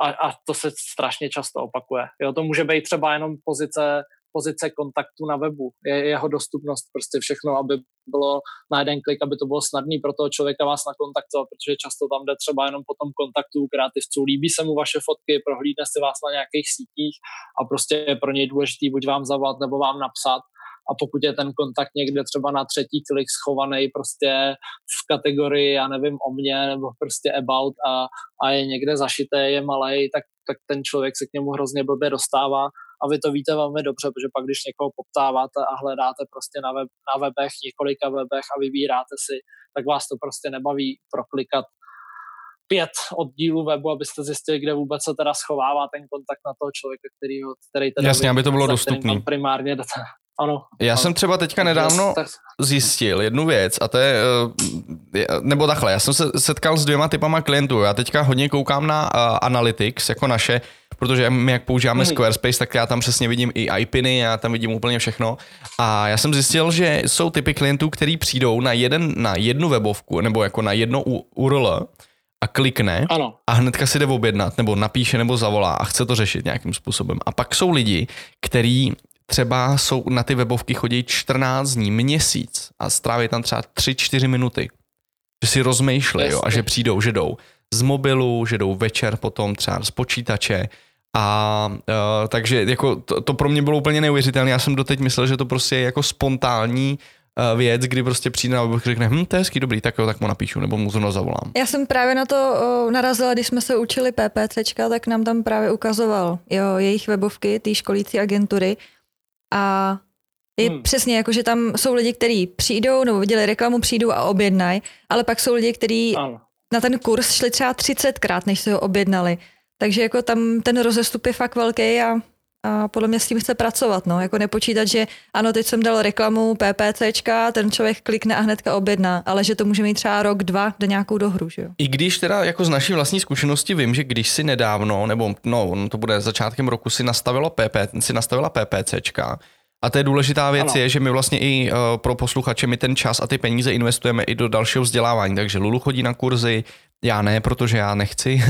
[SPEAKER 2] a, a to se strašně často opakuje. Jo, to může být třeba jenom pozice pozice kontaktu na webu, je jeho dostupnost, prostě všechno, aby bylo na jeden klik, aby to bylo snadné pro toho člověka vás nakontaktovat, protože často tam jde třeba jenom po tom kontaktu kreativců, líbí se mu vaše fotky, prohlídne si vás na nějakých sítích a prostě je pro něj důležitý buď vám zavolat nebo vám napsat. A pokud je ten kontakt někde třeba na třetí klik schovaný prostě v kategorii, já nevím, o mě nebo prostě about a, a je někde zašité, je malý, tak, tak ten člověk se k němu hrozně blbě dostává a vy to víte velmi dobře, protože pak, když někoho poptáváte a hledáte prostě na, web, na webech, několika webech a vybíráte si, tak vás to prostě nebaví proklikat pět oddílů webu, abyste zjistili, kde vůbec se teda schovává ten kontakt na toho člověka, který, který teda
[SPEAKER 1] Jasně, aby to bylo dostupné.
[SPEAKER 2] Primárně data. Ano.
[SPEAKER 1] Já
[SPEAKER 2] ano.
[SPEAKER 1] jsem třeba teďka nedávno zjistil jednu věc a to je, eh, nebo takhle, já jsem se setkal s dvěma typama klientů. Já teďka hodně koukám na uh, Analytics, jako naše protože my jak používáme hmm. Squarespace, tak já tam přesně vidím i IPiny, já tam vidím úplně všechno. A já jsem zjistil, že jsou typy klientů, který přijdou na, jeden, na jednu webovku nebo jako na jedno URL a klikne
[SPEAKER 2] ano.
[SPEAKER 1] a hnedka si jde objednat, nebo napíše, nebo zavolá a chce to řešit nějakým způsobem. A pak jsou lidi, který třeba jsou na ty webovky chodí 14 dní, měsíc a stráví tam třeba 3-4 minuty. Že si rozmýšlejí a že přijdou, že jdou z mobilu, že jdou večer potom třeba z počítače, a uh, takže jako to, to pro mě bylo úplně neuvěřitelné. Já jsem doteď myslel, že to prostě je jako spontánní uh, věc, kdy prostě přijde a řekne, hm, to je hezký, dobrý, tak jo, tak mu napíšu, nebo mu zrovna zavolám.
[SPEAKER 3] Já jsem právě na to uh, narazila, když jsme se učili PPCčka, tak nám tam právě ukazoval jo, jejich webovky, té školící agentury a je hmm. přesně jako, že tam jsou lidi, kteří přijdou nebo viděli reklamu, přijdou a objednají, ale pak jsou lidi, kteří na ten kurz šli třeba 30krát, než se ho objednali. Takže jako tam ten rozestup je fakt velký a, a podle mě s tím chce pracovat, no, jako nepočítat, že ano, teď jsem dal reklamu PPCčka, ten člověk klikne a hnedka objedná, ale že to může mít třeba rok, dva do nějakou dohru, že jo.
[SPEAKER 1] I když teda jako z naší vlastní zkušenosti vím, že když si nedávno, nebo no, to bude začátkem roku, si nastavilo PP, si nastavila PPCčka, a to je důležitá věc ano. je, že my vlastně i uh, pro posluchače my ten čas a ty peníze investujeme i do dalšího vzdělávání. Takže Lulu chodí na kurzy, já ne, protože já nechci.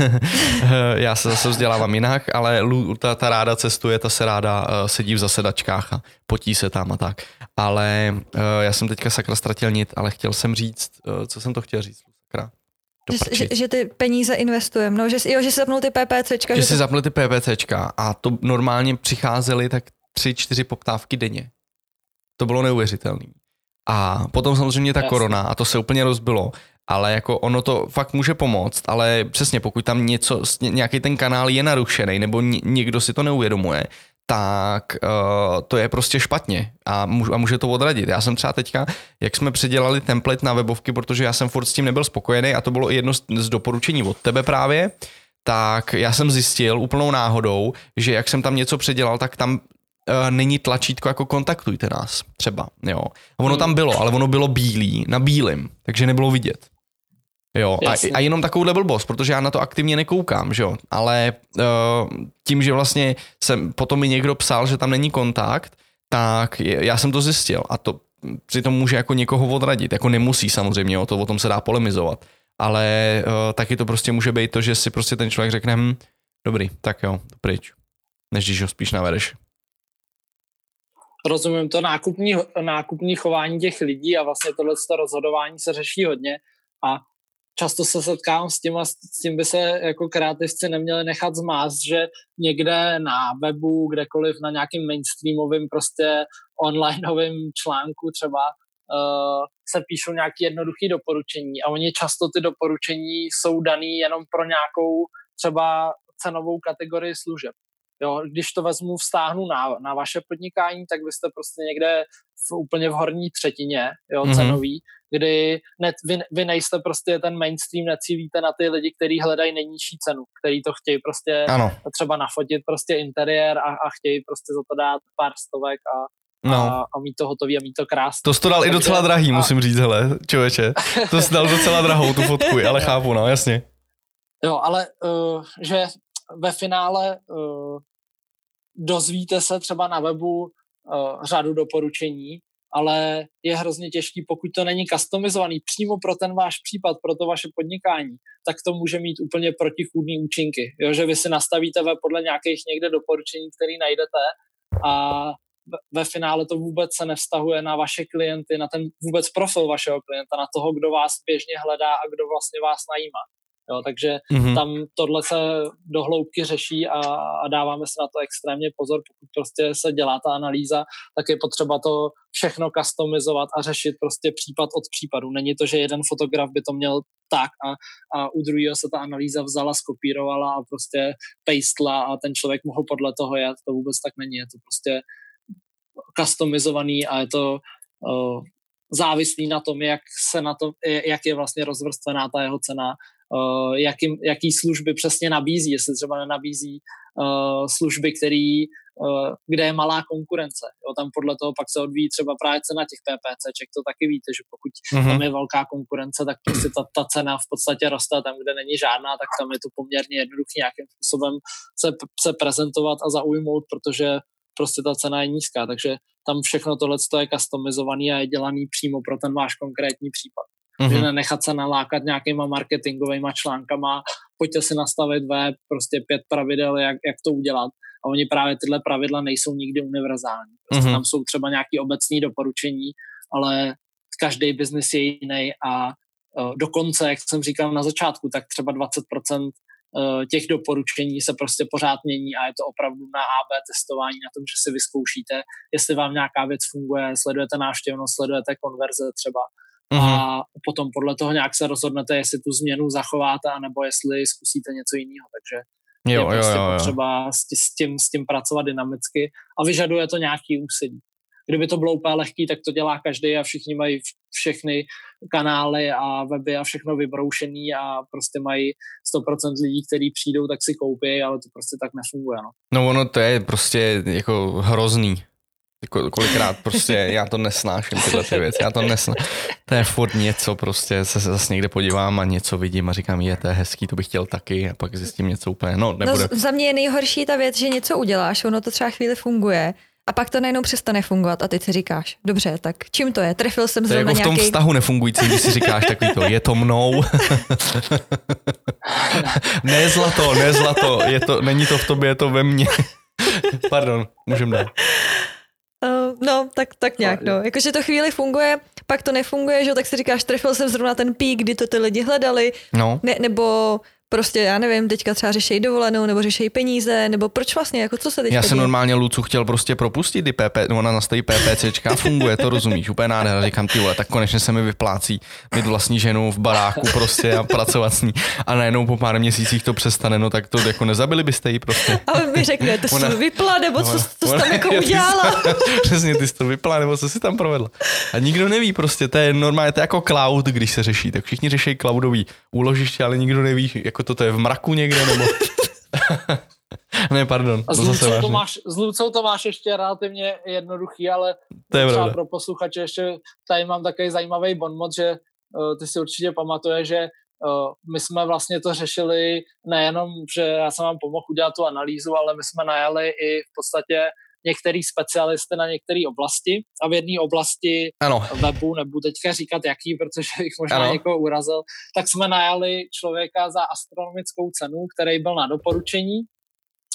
[SPEAKER 1] já se zase vzdělávám jinak, ale Lu, ta, ta ráda cestuje, ta se ráda uh, sedí v zasedačkách a potí se tam a tak. Ale uh, já jsem teďka sakra ztratil nit, ale chtěl jsem říct, uh, co jsem to chtěl říct, sakra.
[SPEAKER 3] Že, že, že ty peníze investujeme, no, že, jo, že si zapnul ty PPCčka.
[SPEAKER 1] Že,
[SPEAKER 3] že
[SPEAKER 1] si to... zapnul ty PPCčka a to normálně přicházely tak tři, čtyři poptávky denně. To bylo neuvěřitelné. A potom samozřejmě ta Jasně. korona a to se úplně rozbilo, ale jako ono to fakt může pomoct, ale přesně pokud tam něco, nějaký ten kanál je narušený nebo někdo si to neuvědomuje, tak uh, to je prostě špatně a, může, a může to odradit. Já jsem třeba teďka, jak jsme předělali template na webovky, protože já jsem furt s tím nebyl spokojený a to bylo jedno z, z doporučení od tebe právě, tak já jsem zjistil úplnou náhodou, že jak jsem tam něco předělal, tak tam není tlačítko jako kontaktujte nás třeba, jo. A ono tam bylo, ale ono bylo bílý, na bílém, takže nebylo vidět. Jo, a, a jenom takovouhle blbost, protože já na to aktivně nekoukám, že jo, ale uh, tím, že vlastně jsem, potom mi někdo psal, že tam není kontakt, tak já jsem to zjistil a to přitom může jako někoho odradit, jako nemusí samozřejmě, jo, to o tom se dá polemizovat, ale uh, taky to prostě může být to, že si prostě ten člověk řekne, hm, dobrý, tak jo, pryč, než když ho spíš navedeš
[SPEAKER 2] rozumím to nákupní, nákupní chování těch lidí a vlastně tohle rozhodování se řeší hodně a často se setkám s tím a s tím by se jako kreativci neměli nechat zmást, že někde na webu, kdekoliv na nějakým mainstreamovým prostě onlineovým článku třeba uh, se píšou nějaké jednoduché doporučení a oni často ty doporučení jsou daný jenom pro nějakou třeba cenovou kategorii služeb. Jo, když to vezmu, vztáhnu na, na vaše podnikání, tak vy jste prostě někde v, úplně v horní třetině jo, mm-hmm. cenový, kdy ne, vy, vy nejste prostě ten mainstream, necílíte na ty lidi, kteří hledají nejnižší cenu, který to chtějí prostě ano. třeba nafotit prostě interiér a, a chtějí prostě za to dát pár stovek a, No. A, a mít to hotový a mít to krásný.
[SPEAKER 1] To jsi to dal i docela drahý, a... musím říct, hele, člověče. To jsi dal docela drahou tu fotku, ale chápu, no, jasně.
[SPEAKER 2] Jo, ale uh, že ve finále uh, dozvíte se třeba na webu uh, řadu doporučení, ale je hrozně těžký, pokud to není customizovaný přímo pro ten váš případ, pro to vaše podnikání, tak to může mít úplně protichůdné účinky. Jo, že vy si nastavíte ve podle nějakých někde doporučení, které najdete a ve finále to vůbec se nevztahuje na vaše klienty, na ten vůbec profil vašeho klienta, na toho, kdo vás běžně hledá a kdo vlastně vás najímá. Jo, takže mm-hmm. tam tohle se do hloubky řeší a, a dáváme se na to extrémně pozor, pokud prostě se dělá ta analýza, tak je potřeba to všechno customizovat a řešit prostě případ od případu. Není to, že jeden fotograf by to měl tak a, a u druhého se ta analýza vzala, skopírovala a prostě pastla a ten člověk mohl podle toho jet. To vůbec tak není. Je to prostě customizovaný a je to uh, závislý na tom, jak, se na to, jak je vlastně rozvrstvená ta jeho cena, uh, jaký, jaký služby přesně nabízí, jestli třeba nenabízí uh, služby, který, uh, kde je malá konkurence. Jo, tam podle toho pak se odvíjí třeba právě cena těch PPCček, to taky víte, že pokud mm-hmm. tam je velká konkurence, tak prostě ta, ta cena v podstatě roste, tam, kde není žádná, tak tam je to poměrně jednoduché nějakým způsobem se, se prezentovat a zaujmout, protože prostě ta cena je nízká, takže tam všechno tohle je customizovaný a je dělaný přímo pro ten váš konkrétní případ. Mm-hmm. Že nenechat se nalákat nějakýma marketingovými článkama, pojďte si nastavit web, prostě pět pravidel, jak, jak to udělat. A oni právě tyhle pravidla nejsou nikdy univerzální. Prostě mm-hmm. Tam jsou třeba nějaké obecné doporučení, ale každý biznis je jiný a uh, dokonce, jak jsem říkal na začátku, tak třeba 20% uh, těch doporučení se prostě pořád mění a je to opravdu na AB testování, na tom, že si vyzkoušíte, jestli vám nějaká věc funguje, sledujete návštěvnost, sledujete konverze třeba mm-hmm. a potom podle toho nějak se rozhodnete, jestli tu změnu zachováte, anebo jestli zkusíte něco jiného. Takže jo, je prostě jo, jo, jo. potřeba s tím, s tím pracovat dynamicky a vyžaduje to nějaký úsilí. Kdyby to bylo úplně lehký, tak to dělá každý a všichni mají všechny kanály a weby a všechno vybroušený a prostě mají 100% lidí, kteří přijdou, tak si koupí, ale to prostě tak nefunguje. No,
[SPEAKER 1] no ono to je prostě jako hrozný. Jako kolikrát prostě já to nesnáším tyhle ty věci, já to nesnáším. To je furt něco, prostě se zase někde podívám a něco vidím a říkám, je to je hezký, to bych chtěl taky a pak zjistím něco úplně, no nebude.
[SPEAKER 3] No, za mě je nejhorší ta věc, že něco uděláš, ono to třeba chvíli funguje a pak to najednou přestane fungovat a ty si říkáš, dobře, tak čím to je? Trefil jsem
[SPEAKER 1] zrovna
[SPEAKER 3] jako v
[SPEAKER 1] tom
[SPEAKER 3] nějaký...
[SPEAKER 1] vztahu nefungující, když si říkáš takový to, je to mnou. ne zlato, ne zlato, je to, není to v tobě, je to ve mně. Pardon, můžem dát.
[SPEAKER 3] No, tak, tak nějak, no. Jakože to chvíli funguje, pak to nefunguje, že tak si říkáš, trefil jsem zrovna ten pík, kdy to ty lidi hledali,
[SPEAKER 1] no.
[SPEAKER 3] ne, nebo prostě, já nevím, teďka třeba řešejí dovolenou nebo řešejí peníze, nebo proč vlastně, jako co se teď
[SPEAKER 1] Já jsem normálně Lucu chtěl prostě propustit ty PP, ona nastaví PPCčka funguje, to rozumíš, úplně nádhera, říkám ty vole, tak konečně se mi vyplácí mít vlastní ženu v baráku prostě a pracovat s ní a najednou po pár měsících to přestane, no tak to jako nezabili byste jí prostě.
[SPEAKER 3] A on mi řekne, to ona, vypla, nebo co, co jsi tam jako udělala.
[SPEAKER 1] Přesně, ty jsi to vypla, nebo co jsi tam provedla. A nikdo neví prostě, to je normálně, to je jako cloud, když se řeší, tak všichni řeší cloudový úložiště, ale nikdo neví, jako jako to, to je v mraku někde, nebo... ne, pardon.
[SPEAKER 2] A s Lucou, to máš, s Lucou to máš ještě relativně jednoduchý, ale to je třeba pro posluchače ještě tady mám takový zajímavý bonmot, že uh, ty si určitě pamatuje, že uh, my jsme vlastně to řešili nejenom, že já jsem vám pomohl udělat tu analýzu, ale my jsme najali i v podstatě některý specialisty na některé oblasti a v jedné oblasti
[SPEAKER 1] ano.
[SPEAKER 2] webu, nebudu teďka říkat jaký, protože bych možná ano. někoho urazil, tak jsme najali člověka za astronomickou cenu, který byl na doporučení,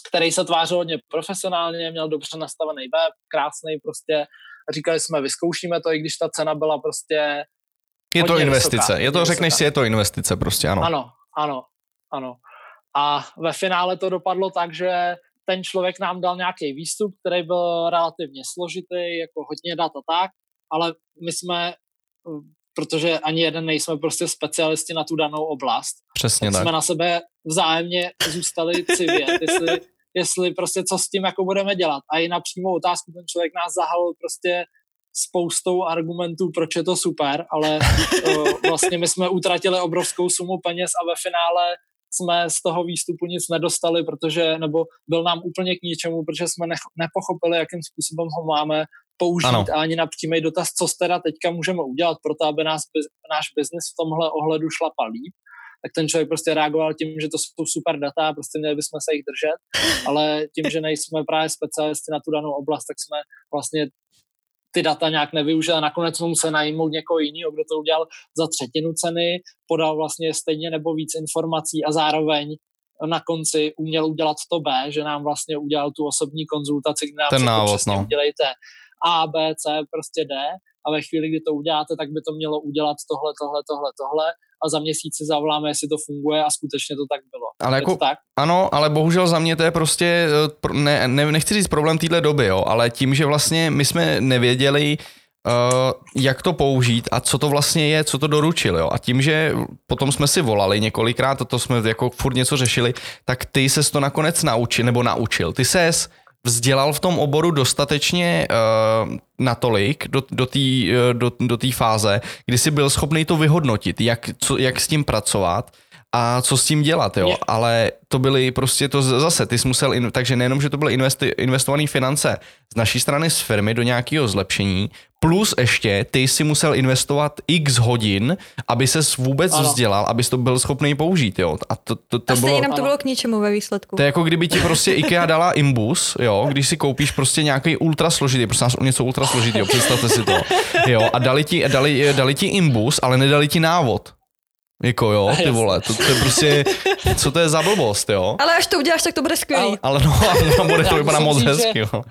[SPEAKER 2] který se tvářil hodně profesionálně, měl dobře nastavený web, krásný prostě. Říkali jsme, vyzkoušíme to, i když ta cena byla prostě
[SPEAKER 1] je to investice. Vysoká, je to, řekneš vysoká. si, je to investice prostě, ano.
[SPEAKER 2] Ano, ano, ano. A ve finále to dopadlo tak, že ten člověk nám dal nějaký výstup, který byl relativně složitý, jako hodně dat a tak, ale my jsme, protože ani jeden nejsme prostě specialisti na tu danou oblast,
[SPEAKER 1] Přesně
[SPEAKER 2] tak, tak. jsme na sebe vzájemně zůstali civět, jestli, jestli prostě co s tím jako budeme dělat. A i na přímou otázku ten člověk nás zahalil prostě spoustou argumentů, proč je to super, ale uh, vlastně my jsme utratili obrovskou sumu peněz a ve finále jsme z toho výstupu nic nedostali, protože, nebo byl nám úplně k ničemu, protože jsme nech, nepochopili, jakým způsobem ho máme použít ano. a ani na přímý dotaz, co teda teďka můžeme udělat pro to, aby nás, náš biznis v tomhle ohledu šlapal líp. tak ten člověk prostě reagoval tím, že to jsou super data, prostě měli bychom se jich držet, ale tím, že nejsme právě specialisti na tu danou oblast, tak jsme vlastně ty data nějak nevyužil a nakonec jsme museli najmout někoho jiného, kdo to udělal za třetinu ceny, podal vlastně stejně nebo víc informací a zároveň na konci uměl udělat to B, že nám vlastně udělal tu osobní konzultaci, kde nám
[SPEAKER 1] Ten návod, no.
[SPEAKER 2] udělejte A, B, C, prostě D a ve chvíli, kdy to uděláte, tak by to mělo udělat tohle, tohle, tohle, tohle a za měsíc si zavoláme, jestli to funguje a skutečně to tak bylo.
[SPEAKER 1] Ale jako, tak? Ano, ale bohužel za mě to je prostě, eh, ne, ne, nechci říct problém téhle doby, jo, ale tím, že vlastně my jsme nevěděli, Uh, jak to použít a co to vlastně je, co to doručil. Jo? A tím, že potom jsme si volali několikrát, toto jsme jako furt něco řešili, tak ty se to nakonec naučil, nebo naučil. Ty ses vzdělal v tom oboru dostatečně uh, natolik do, do té uh, do, do fáze, kdy jsi byl schopný to vyhodnotit, jak, co, jak s tím pracovat a co s tím dělat, jo. Ale to byly prostě to zase, ty jsi musel, takže nejenom, že to byly investi, investované finance z naší strany z firmy do nějakého zlepšení, plus ještě ty si musel investovat x hodin, aby se vůbec ano. vzdělal, abys to byl schopný použít, jo.
[SPEAKER 3] A to, to, to a bylo, nám to bylo k ničemu ve výsledku.
[SPEAKER 1] To je jako kdyby ti prostě IKEA dala imbus, jo, když si koupíš prostě nějaký ultra složitý, prostě nás něco ultra složitý, jo, představte si to, jo, a dali ti, dali, dali ti imbus, ale nedali ti návod. Jako jo, ty vole, to, to je prostě, co to je za blbost, jo?
[SPEAKER 3] Ale až to uděláš, tak to bude skvělý. Ale,
[SPEAKER 1] ale no, ale bude to vypadat moc hezky, jo.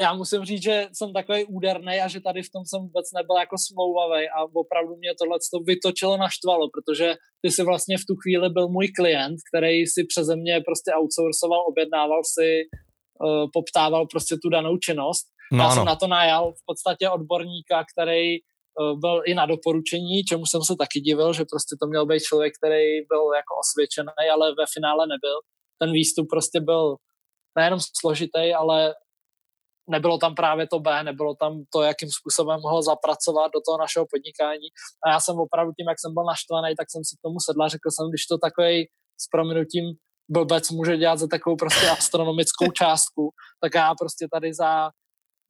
[SPEAKER 2] Já musím říct, že jsem takový úderný a že tady v tom jsem vůbec nebyl jako smlouvavý a opravdu mě tohle to vytočilo naštvalo, protože ty si vlastně v tu chvíli byl můj klient, který si přeze mě prostě outsourcoval, objednával si, uh, poptával prostě tu danou činnost. No, Já ano. jsem na to najal v podstatě odborníka, který Eh, byl i na doporučení, čemu jsem se taky divil, že prostě to měl být člověk, který byl jako osvědčený, ale ve finále nebyl. Ten výstup prostě byl nejenom složitý, ale nebylo tam právě to B, nebylo tam to, jakým způsobem ho zapracovat do toho našeho podnikání. A já jsem opravdu tím, jak jsem byl naštvaný, tak jsem si k tomu sedla, řekl jsem, když to takový s prominutím blbec může dělat za takovou prostě astronomickou částku, tak já prostě tady za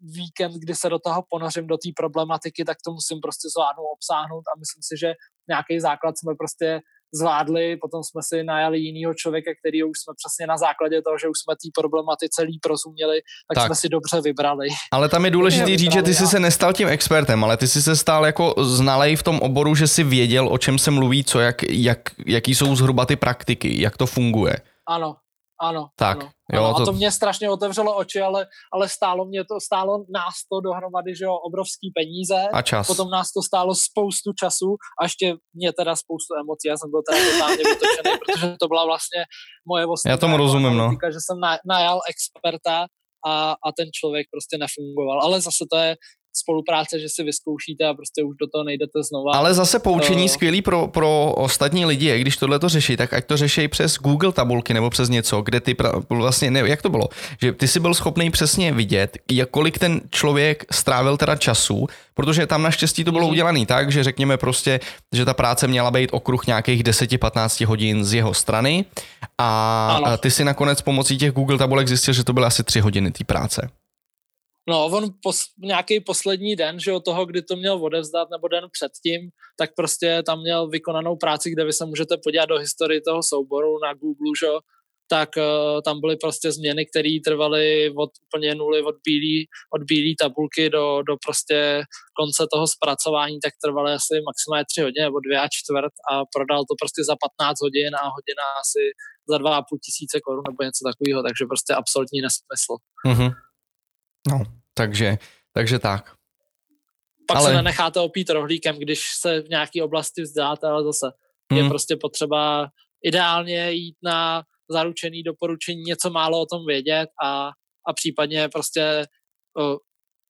[SPEAKER 2] víkend, kdy se do toho ponořím do té problematiky, tak to musím prostě zvládnout, obsáhnout a myslím si, že nějaký základ jsme prostě zvládli, potom jsme si najali jinýho člověka, který už jsme přesně na základě toho, že už jsme té problematice líp rozuměli, tak, tak, jsme si dobře vybrali.
[SPEAKER 1] Ale tam je důležité říct, že ty jsi se nestal tím expertem, ale ty jsi se stal jako znalej v tom oboru, že si věděl, o čem se mluví, co, jak, jak, jaký jsou zhruba ty praktiky, jak to funguje.
[SPEAKER 2] Ano, ano.
[SPEAKER 1] Tak.
[SPEAKER 2] Ano. Jo, ano, to... A to mě strašně otevřelo oči, ale, ale stálo mě to, stálo nás to dohromady, že jo, obrovský peníze.
[SPEAKER 1] A čas.
[SPEAKER 2] Potom nás to stálo spoustu času a ještě mě teda spoustu emocí. Já jsem byl teda totálně vytočený, protože to byla vlastně moje
[SPEAKER 1] vlastně. Já tomu rozumím, no.
[SPEAKER 2] Že jsem najal experta a, a ten člověk prostě nefungoval. Ale zase to je spolupráce, že si vyzkoušíte a prostě už do toho nejdete znova.
[SPEAKER 1] Ale zase poučení uh, skvělý pro, pro ostatní lidi, když tohle to řeší, tak ať to řeší přes Google tabulky nebo přes něco, kde ty pra, vlastně, ne, jak to bylo, že ty si byl schopný přesně vidět, jak kolik ten člověk strávil teda času, protože tam naštěstí to bylo mm. udělané tak, že řekněme prostě, že ta práce měla být okruh nějakých 10-15 hodin z jeho strany a ano. ty si nakonec pomocí těch Google tabulek zjistil, že to byly asi 3 hodiny té práce.
[SPEAKER 2] No, on pos, nějaký poslední den, že od toho, kdy to měl odevzdat, nebo den předtím, tak prostě tam měl vykonanou práci, kde vy se můžete podívat do historie toho souboru na Google, že tak uh, tam byly prostě změny, které trvaly od úplně nuly, od bílé od bílý tabulky do, do prostě konce toho zpracování, tak trvaly asi maximálně tři hodiny nebo dvě a čtvrt a prodal to prostě za 15 hodin a hodina asi za 2,5 tisíce korun nebo něco takového, takže prostě absolutní nesmysl. Mm-hmm.
[SPEAKER 1] No, takže, takže tak.
[SPEAKER 2] Pak ale... se nenecháte opít rohlíkem, když se v nějaké oblasti vzdáte, ale zase hmm. je prostě potřeba ideálně jít na zaručený doporučení, něco málo o tom vědět a, a případně prostě uh,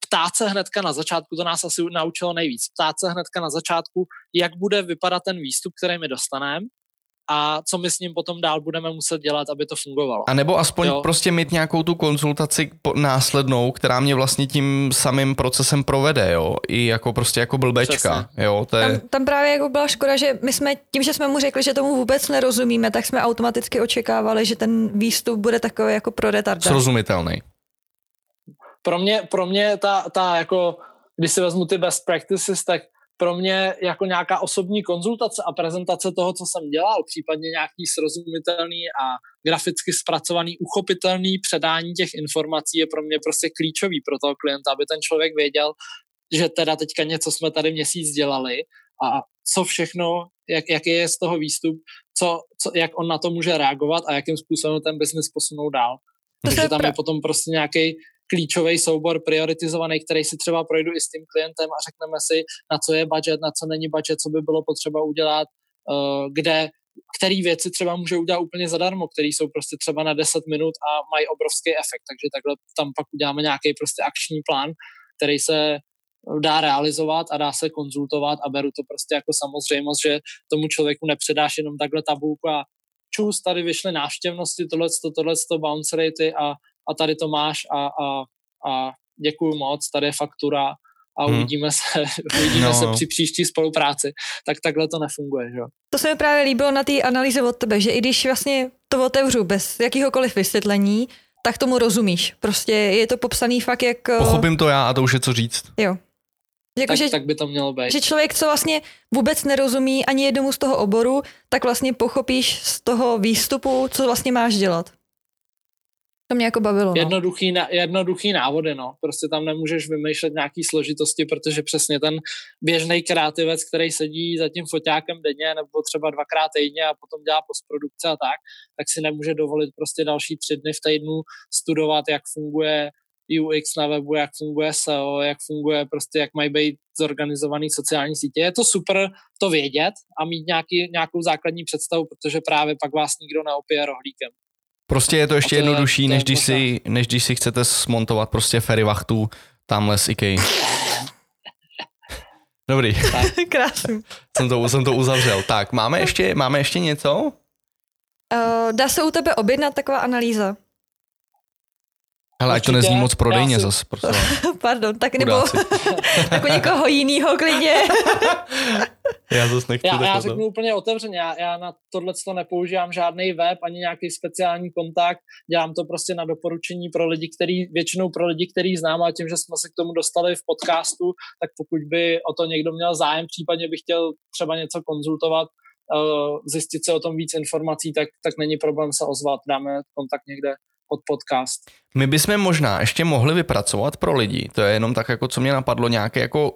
[SPEAKER 2] ptát se hnedka na začátku, to nás asi naučilo nejvíc, ptát se hnedka na začátku, jak bude vypadat ten výstup, který my dostaneme a co my s ním potom dál budeme muset dělat, aby to fungovalo.
[SPEAKER 1] A nebo aspoň jo? prostě mít nějakou tu konzultaci následnou, která mě vlastně tím samým procesem provede, jo, i jako prostě jako blbečka, Přesně. jo. To je...
[SPEAKER 3] tam, tam, právě jako byla škoda, že my jsme, tím, že jsme mu řekli, že tomu vůbec nerozumíme, tak jsme automaticky očekávali, že ten výstup bude takový jako pro retarda.
[SPEAKER 1] Srozumitelný.
[SPEAKER 2] Pro mě, pro mě ta, ta jako, když si vezmu ty best practices, tak pro mě jako nějaká osobní konzultace a prezentace toho, co jsem dělal, případně nějaký srozumitelný a graficky zpracovaný, uchopitelný předání těch informací je pro mě prostě klíčový pro toho klienta, aby ten člověk věděl, že teda teďka něco jsme tady měsíc dělali a co všechno, jak, jaký je z toho výstup, co, co, jak on na to může reagovat a jakým způsobem ten biznis posunout dál. Takže tam je potom prostě nějaký klíčový soubor prioritizovaný, který si třeba projdu i s tím klientem a řekneme si, na co je budget, na co není budget, co by bylo potřeba udělat, uh, kde, který věci třeba může udělat úplně zadarmo, které jsou prostě třeba na 10 minut a mají obrovský efekt. Takže takhle tam pak uděláme nějaký prostě akční plán, který se dá realizovat a dá se konzultovat a beru to prostě jako samozřejmost, že tomu člověku nepředáš jenom takhle tabulku a čus, tady vyšly návštěvnosti, tohle, tohle, bounce ratey a a tady to máš a, a, a děkuju moc, tady je faktura a hmm. uvidíme, se, uvidíme no. se při příští spolupráci. Tak takhle to nefunguje. Že?
[SPEAKER 3] To se mi právě líbilo na té analýze od tebe, že i když vlastně to otevřu bez jakýhokoliv vysvětlení, tak tomu rozumíš. Prostě je to popsaný fakt jak...
[SPEAKER 1] Eh, Pochopím to já a to už je co říct.
[SPEAKER 3] Jo.
[SPEAKER 2] Jako, tak, že, tak by to mělo být.
[SPEAKER 3] Že člověk, co vlastně vůbec nerozumí ani jednomu z toho oboru, tak vlastně pochopíš z toho výstupu, co vlastně máš dělat. To mě jako bavilo.
[SPEAKER 2] No. Jednoduchý, jednoduchý návody, no. Prostě tam nemůžeš vymýšlet nějaký složitosti, protože přesně ten běžný kreativec, který sedí za tím foťákem denně nebo třeba dvakrát týdně a potom dělá postprodukce a tak, tak si nemůže dovolit prostě další tři dny v týdnu studovat, jak funguje UX na webu, jak funguje SEO, jak funguje prostě, jak mají být zorganizovaný sociální sítě. Je to super to vědět a mít nějaký, nějakou základní představu, protože právě pak vás nikdo neopije rohlíkem.
[SPEAKER 1] Prostě je to ještě to jednodušší, je, než, když si, než když si chcete smontovat prostě ferivachtu tamhle z IKEA. Dobrý.
[SPEAKER 3] Krásný.
[SPEAKER 1] jsem, to, jsem to uzavřel. Tak, máme ještě, máme ještě něco?
[SPEAKER 3] Uh, dá se u tebe objednat taková analýza?
[SPEAKER 1] Hele, ať to nezní moc prodejně zase, prosím.
[SPEAKER 3] Pardon, tak nebo tak u někoho jiného klidně.
[SPEAKER 1] já zase nechci
[SPEAKER 2] já, já řeknu úplně otevřeně, já, já na tohle to nepoužívám žádný web, ani nějaký speciální kontakt, dělám to prostě na doporučení pro lidi, který, většinou pro lidi, který znám a tím, že jsme se k tomu dostali v podcastu, tak pokud by o to někdo měl zájem, případně by chtěl třeba něco konzultovat, eh, zjistit se o tom víc informací, tak, tak není problém se ozvat, dáme kontakt někde pod podcast.
[SPEAKER 1] My bychom možná ještě mohli vypracovat pro lidi, to je jenom tak, jako co mě napadlo, nějaké jako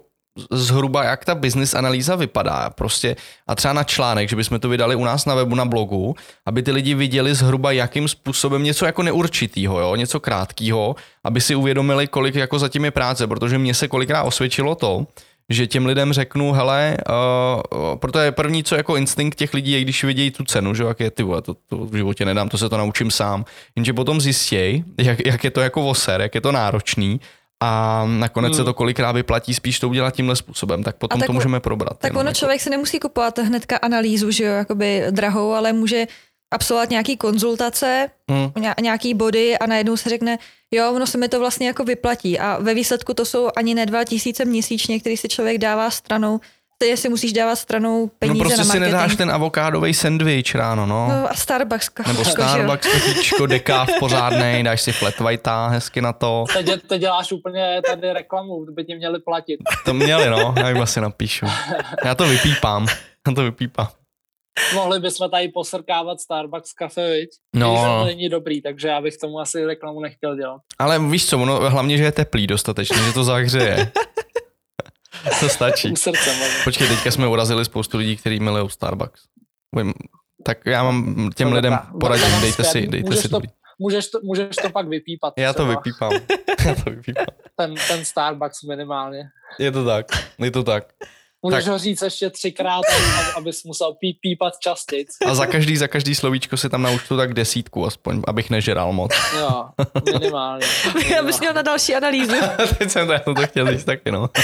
[SPEAKER 1] zhruba, jak ta business analýza vypadá. Prostě a třeba na článek, že bychom to vydali u nás na webu, na blogu, aby ty lidi viděli zhruba, jakým způsobem něco jako neurčitýho, jo, něco krátkého, aby si uvědomili, kolik jako zatím je práce, protože mně se kolikrát osvědčilo to, že těm lidem řeknu, hele, uh, proto je první, co jako instinkt těch lidí, je, když vidějí tu cenu, že jak je ty vole, to, to v životě nedám, to se to naučím sám, jenže potom zjistěj, jak, jak je to jako voser, jak je to náročný a nakonec hmm. se to kolikrát vyplatí spíš to udělat tímhle způsobem, tak potom tak, to můžeme probrat.
[SPEAKER 3] Tak ono jako. člověk si nemusí kupovat hnedka analýzu, že jo, jakoby drahou, ale může absolvovat nějaký konzultace, hmm. nějaký body a najednou se řekne, jo, ono se mi to vlastně jako vyplatí a ve výsledku to jsou ani ne dva tisíce měsíčně, který si člověk dává stranou, Teď si musíš dávat stranou peníze
[SPEAKER 1] No prostě
[SPEAKER 3] na
[SPEAKER 1] si nedáš ten avokádový sandwich ráno, no.
[SPEAKER 3] no a Starbucks kafičko,
[SPEAKER 1] Nebo Starbucks kafičko, dekáv pořádnej, dáš si flat whitea hezky na to.
[SPEAKER 2] Teď, teď děláš úplně tady reklamu, by ti měli platit.
[SPEAKER 1] To měli, no, já jim asi napíšu. Já to vypípám, já to vypípám.
[SPEAKER 2] Mohli bychom tady posrkávat Starbucks kafe, viď? No. Když to není dobrý, takže já bych tomu asi reklamu nechtěl dělat.
[SPEAKER 1] Ale víš co, ono, hlavně, že je teplý dostatečně, že to zahřeje. to stačí.
[SPEAKER 2] Srdce,
[SPEAKER 1] Počkej, teďka jsme urazili spoustu lidí, kteří milují Starbucks. Tak já mám těm to lidem poradím, dejte si, dejte
[SPEAKER 2] můžeš
[SPEAKER 1] si
[SPEAKER 2] to, můžeš, to, můžeš to pak vypípat.
[SPEAKER 1] Já to vypípám. já to vypípám.
[SPEAKER 2] Ten, ten Starbucks minimálně.
[SPEAKER 1] Je to tak, je to tak.
[SPEAKER 2] Můžeš tak. ho říct ještě třikrát, abys musel pí, pípat častěji.
[SPEAKER 1] A za každý, za každý slovíčko si tam naučtu tak desítku aspoň, abych nežeral moc.
[SPEAKER 2] Jo, minimálně.
[SPEAKER 3] Já bys měl na další analýzu.
[SPEAKER 1] Teď jsem to, já to chtěl říct taky, no.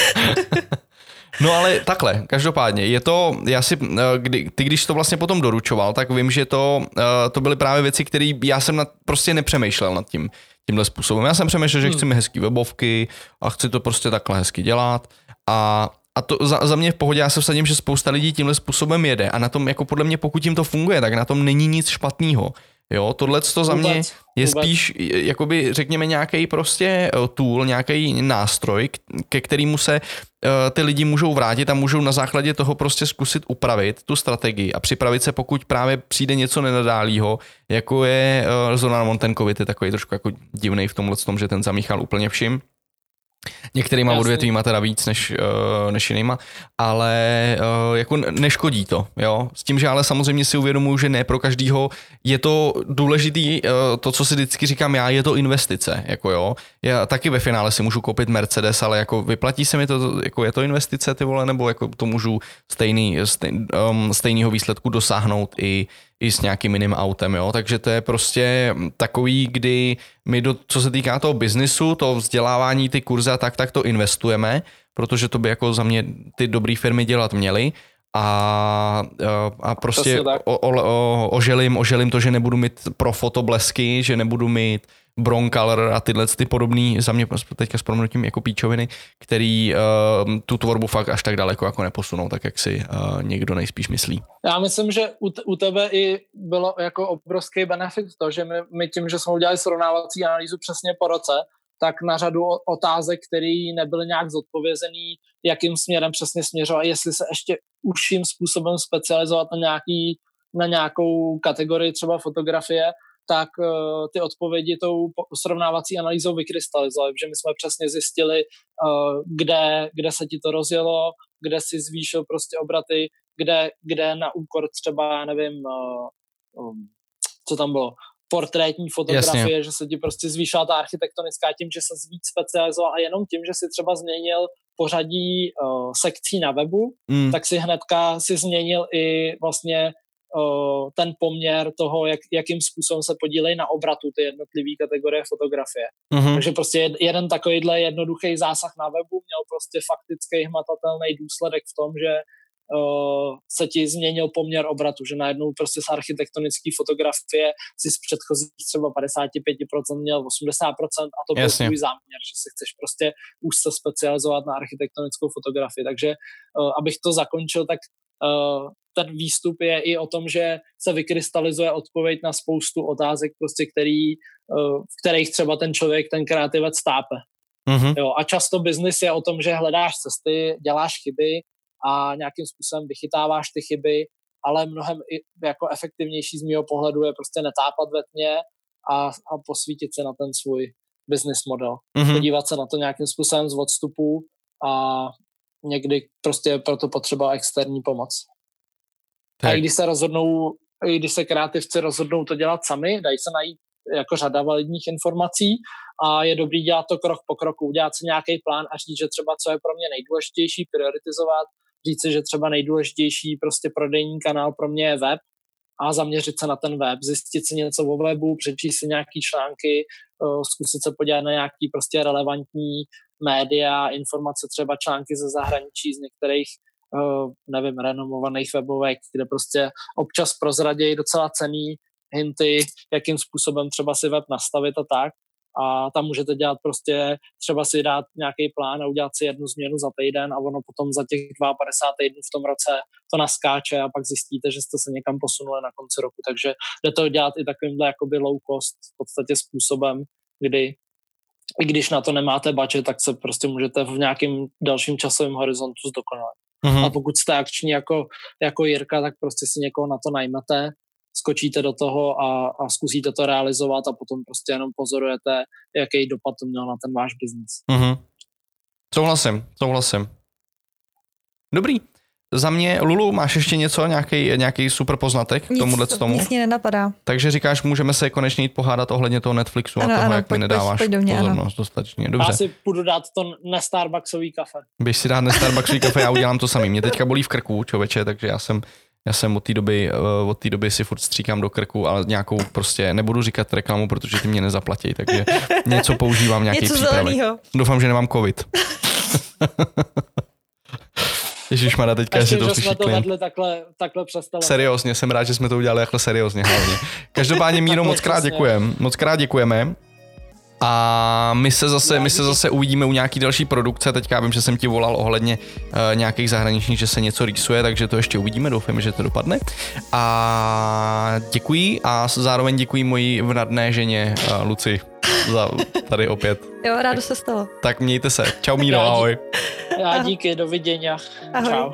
[SPEAKER 1] No ale takhle, každopádně, je to, já si, eh, kdy, ty když to vlastně potom doručoval, tak vím, že to, eh, to byly právě věci, které já jsem nad, prostě nepřemýšlel nad tím, tímhle způsobem. Já jsem přemýšlel, že hmm. chci mi hezký webovky a chci to prostě takhle hezky dělat a a to za, za mě v pohodě, já se vsadím, že spousta lidí tímhle způsobem jede a na tom, jako podle mě, pokud jim to funguje, tak na tom není nic špatného. Jo, tohle to za mě je spíš, jakoby řekněme nějaký prostě eh, tool, nějaký nástroj, ke kterému se uh, ty lidi můžou vrátit a můžou na základě toho prostě zkusit upravit tu strategii a připravit se, pokud právě přijde něco nenadálýho, jako je uh, Zoran Montenkovit, je takový trošku jako divný v tomhle tom, že ten zamíchal úplně vším Některýma Jasný. odvětvíma teda víc než, uh, než jinýma, ale uh, jako neškodí to, jo. S tím, že ale samozřejmě si uvědomuji, že ne pro každýho je to důležitý, uh, to, co si vždycky říkám já, je to investice, jako jo. Já taky ve finále si můžu koupit Mercedes, ale jako vyplatí se mi to, jako je to investice ty vole, nebo jako to můžu stejný, stejný um, stejného výsledku dosáhnout i i s nějakým jiným autem, jo, takže to je prostě takový, kdy my, do, co se týká toho biznisu, to vzdělávání, ty kurzy a tak, tak to investujeme, protože to by jako za mě ty dobré firmy dělat měly a, a prostě o, o, o, oželím, oželím to, že nebudu mít pro fotoblesky, že nebudu mít Broncolor a tyhle ty podobný, za mě teďka s proměnutím jako píčoviny, který uh, tu tvorbu fakt až tak daleko jako neposunou, tak jak si uh, někdo nejspíš myslí.
[SPEAKER 2] Já myslím, že u, u tebe i bylo jako obrovský benefit to, že my, my tím, že jsme udělali srovnávací analýzu přesně po roce, tak na řadu otázek, které nebyly nějak zodpovězený, jakým směrem přesně směřovat, jestli se ještě užším způsobem specializovat na, nějaký, na nějakou kategorii třeba fotografie, tak uh, ty odpovědi tou srovnávací analýzou vykrystalizovaly, že my jsme přesně zjistili, uh, kde, kde se ti to rozjelo, kde si zvýšil prostě obraty, kde, kde na úkor třeba, nevím, uh, um, co tam bylo, portrétní fotografie, Jasně. že se ti prostě zvýšila ta architektonická tím, že se víc specializoval a jenom tím, že si třeba změnil pořadí uh, sekcí na webu, mm. tak si hnedka si změnil i vlastně ten poměr toho, jak, jakým způsobem se podílejí na obratu ty jednotlivé kategorie fotografie. Mm-hmm. Takže prostě jeden takovýhle jednoduchý zásah na webu měl prostě faktický hmatatelný důsledek v tom, že uh, se ti změnil poměr obratu, že najednou prostě z architektonické fotografie si z předchozích třeba 55% měl 80% a to byl tvůj záměr, že se chceš prostě už se specializovat na architektonickou fotografii. Takže uh, abych to zakončil, tak uh, ten výstup je i o tom, že se vykrystalizuje odpověď na spoustu otázek, prostě který, uh, v kterých třeba ten člověk, ten kreativec stápe. Mm-hmm. Jo, a často biznis je o tom, že hledáš cesty, děláš chyby a nějakým způsobem vychytáváš ty chyby, ale mnohem jako efektivnější z mého pohledu je prostě netápat ve tmě a, a posvítit se na ten svůj business model. Mm-hmm. Podívat se na to nějakým způsobem z odstupu a někdy prostě je proto potřeba externí pomoc. Tak. A i když se rozhodnou, i když se kreativci rozhodnou to dělat sami, dají se najít jako řada validních informací a je dobrý dělat to krok po kroku, udělat si nějaký plán a říct, že třeba co je pro mě nejdůležitější, prioritizovat, říct si, že třeba nejdůležitější prostě prodejní kanál pro mě je web a zaměřit se na ten web, zjistit si něco o webu, přečíst si nějaký články, zkusit se podívat na nějaký prostě relevantní média, informace, třeba články ze zahraničí z některých uh, nevím, renomovaných webovek, kde prostě občas prozradějí docela cený hinty, jakým způsobem třeba si web nastavit a tak. A tam můžete dělat prostě, třeba si dát nějaký plán a udělat si jednu změnu za týden a ono potom za těch 52 týdnů v tom roce to naskáče a pak zjistíte, že jste se někam posunuli na konci roku. Takže jde to dělat i takovýmhle jakoby low cost v podstatě způsobem, kdy i když na to nemáte budget, tak se prostě můžete v nějakém dalším časovém horizontu zdokonalit. Mm-hmm. A pokud jste akční jako, jako Jirka, tak prostě si někoho na to najmete, skočíte do toho a, a zkusíte to realizovat a potom prostě jenom pozorujete, jaký dopad to měl na ten váš biznis.
[SPEAKER 1] Mm-hmm. Souhlasím, souhlasím. Dobrý. Za mě, Lulu, máš ještě něco, nějaký, nějaký super poznatek
[SPEAKER 3] nic,
[SPEAKER 1] tomuhle tomu?
[SPEAKER 3] Nic mě nenapadá.
[SPEAKER 1] Takže říkáš, můžeme se konečně jít pohádat ohledně toho Netflixu ano, a toho, ano, jak pojď, mi nedáváš pojď, pojď mě, pozornost ano. dostatečně. Dobře.
[SPEAKER 2] Já si půjdu dát to na Starbucksový kafe.
[SPEAKER 1] Běž si dát na Starbucksový kafe, já udělám to samý. Mě teďka bolí v krku, člověče, takže já jsem já jsem od té doby, uh, od té doby si furt stříkám do krku, ale nějakou prostě, nebudu říkat reklamu, protože ty mě nezaplatí, takže něco používám, nějaký
[SPEAKER 3] něco
[SPEAKER 1] přípravek.
[SPEAKER 3] Zelenýho.
[SPEAKER 1] Doufám, že nemám covid. Ježíš Mara, teďka
[SPEAKER 2] si
[SPEAKER 1] to
[SPEAKER 2] jsme to takhle, takhle přestali.
[SPEAKER 1] Seriózně, jsem rád, že jsme to udělali takhle seriózně hlavně. Každopádně Míro, moc krát děkujem. Moc krát děkujeme. A my se zase, my se zase uvidíme u nějaký další produkce. Teďka já vím, že jsem ti volal ohledně uh, nějakých zahraničních, že se něco rýsuje, takže to ještě uvidíme, doufám, že to dopadne. A děkuji a zároveň děkuji mojí vnadné ženě uh, Luci za tady opět.
[SPEAKER 3] Jo, rádo se stalo.
[SPEAKER 1] Tak mějte se. Čau Míro, ahoj.
[SPEAKER 2] Já díky, dovidění.
[SPEAKER 3] Ahoj. Čau.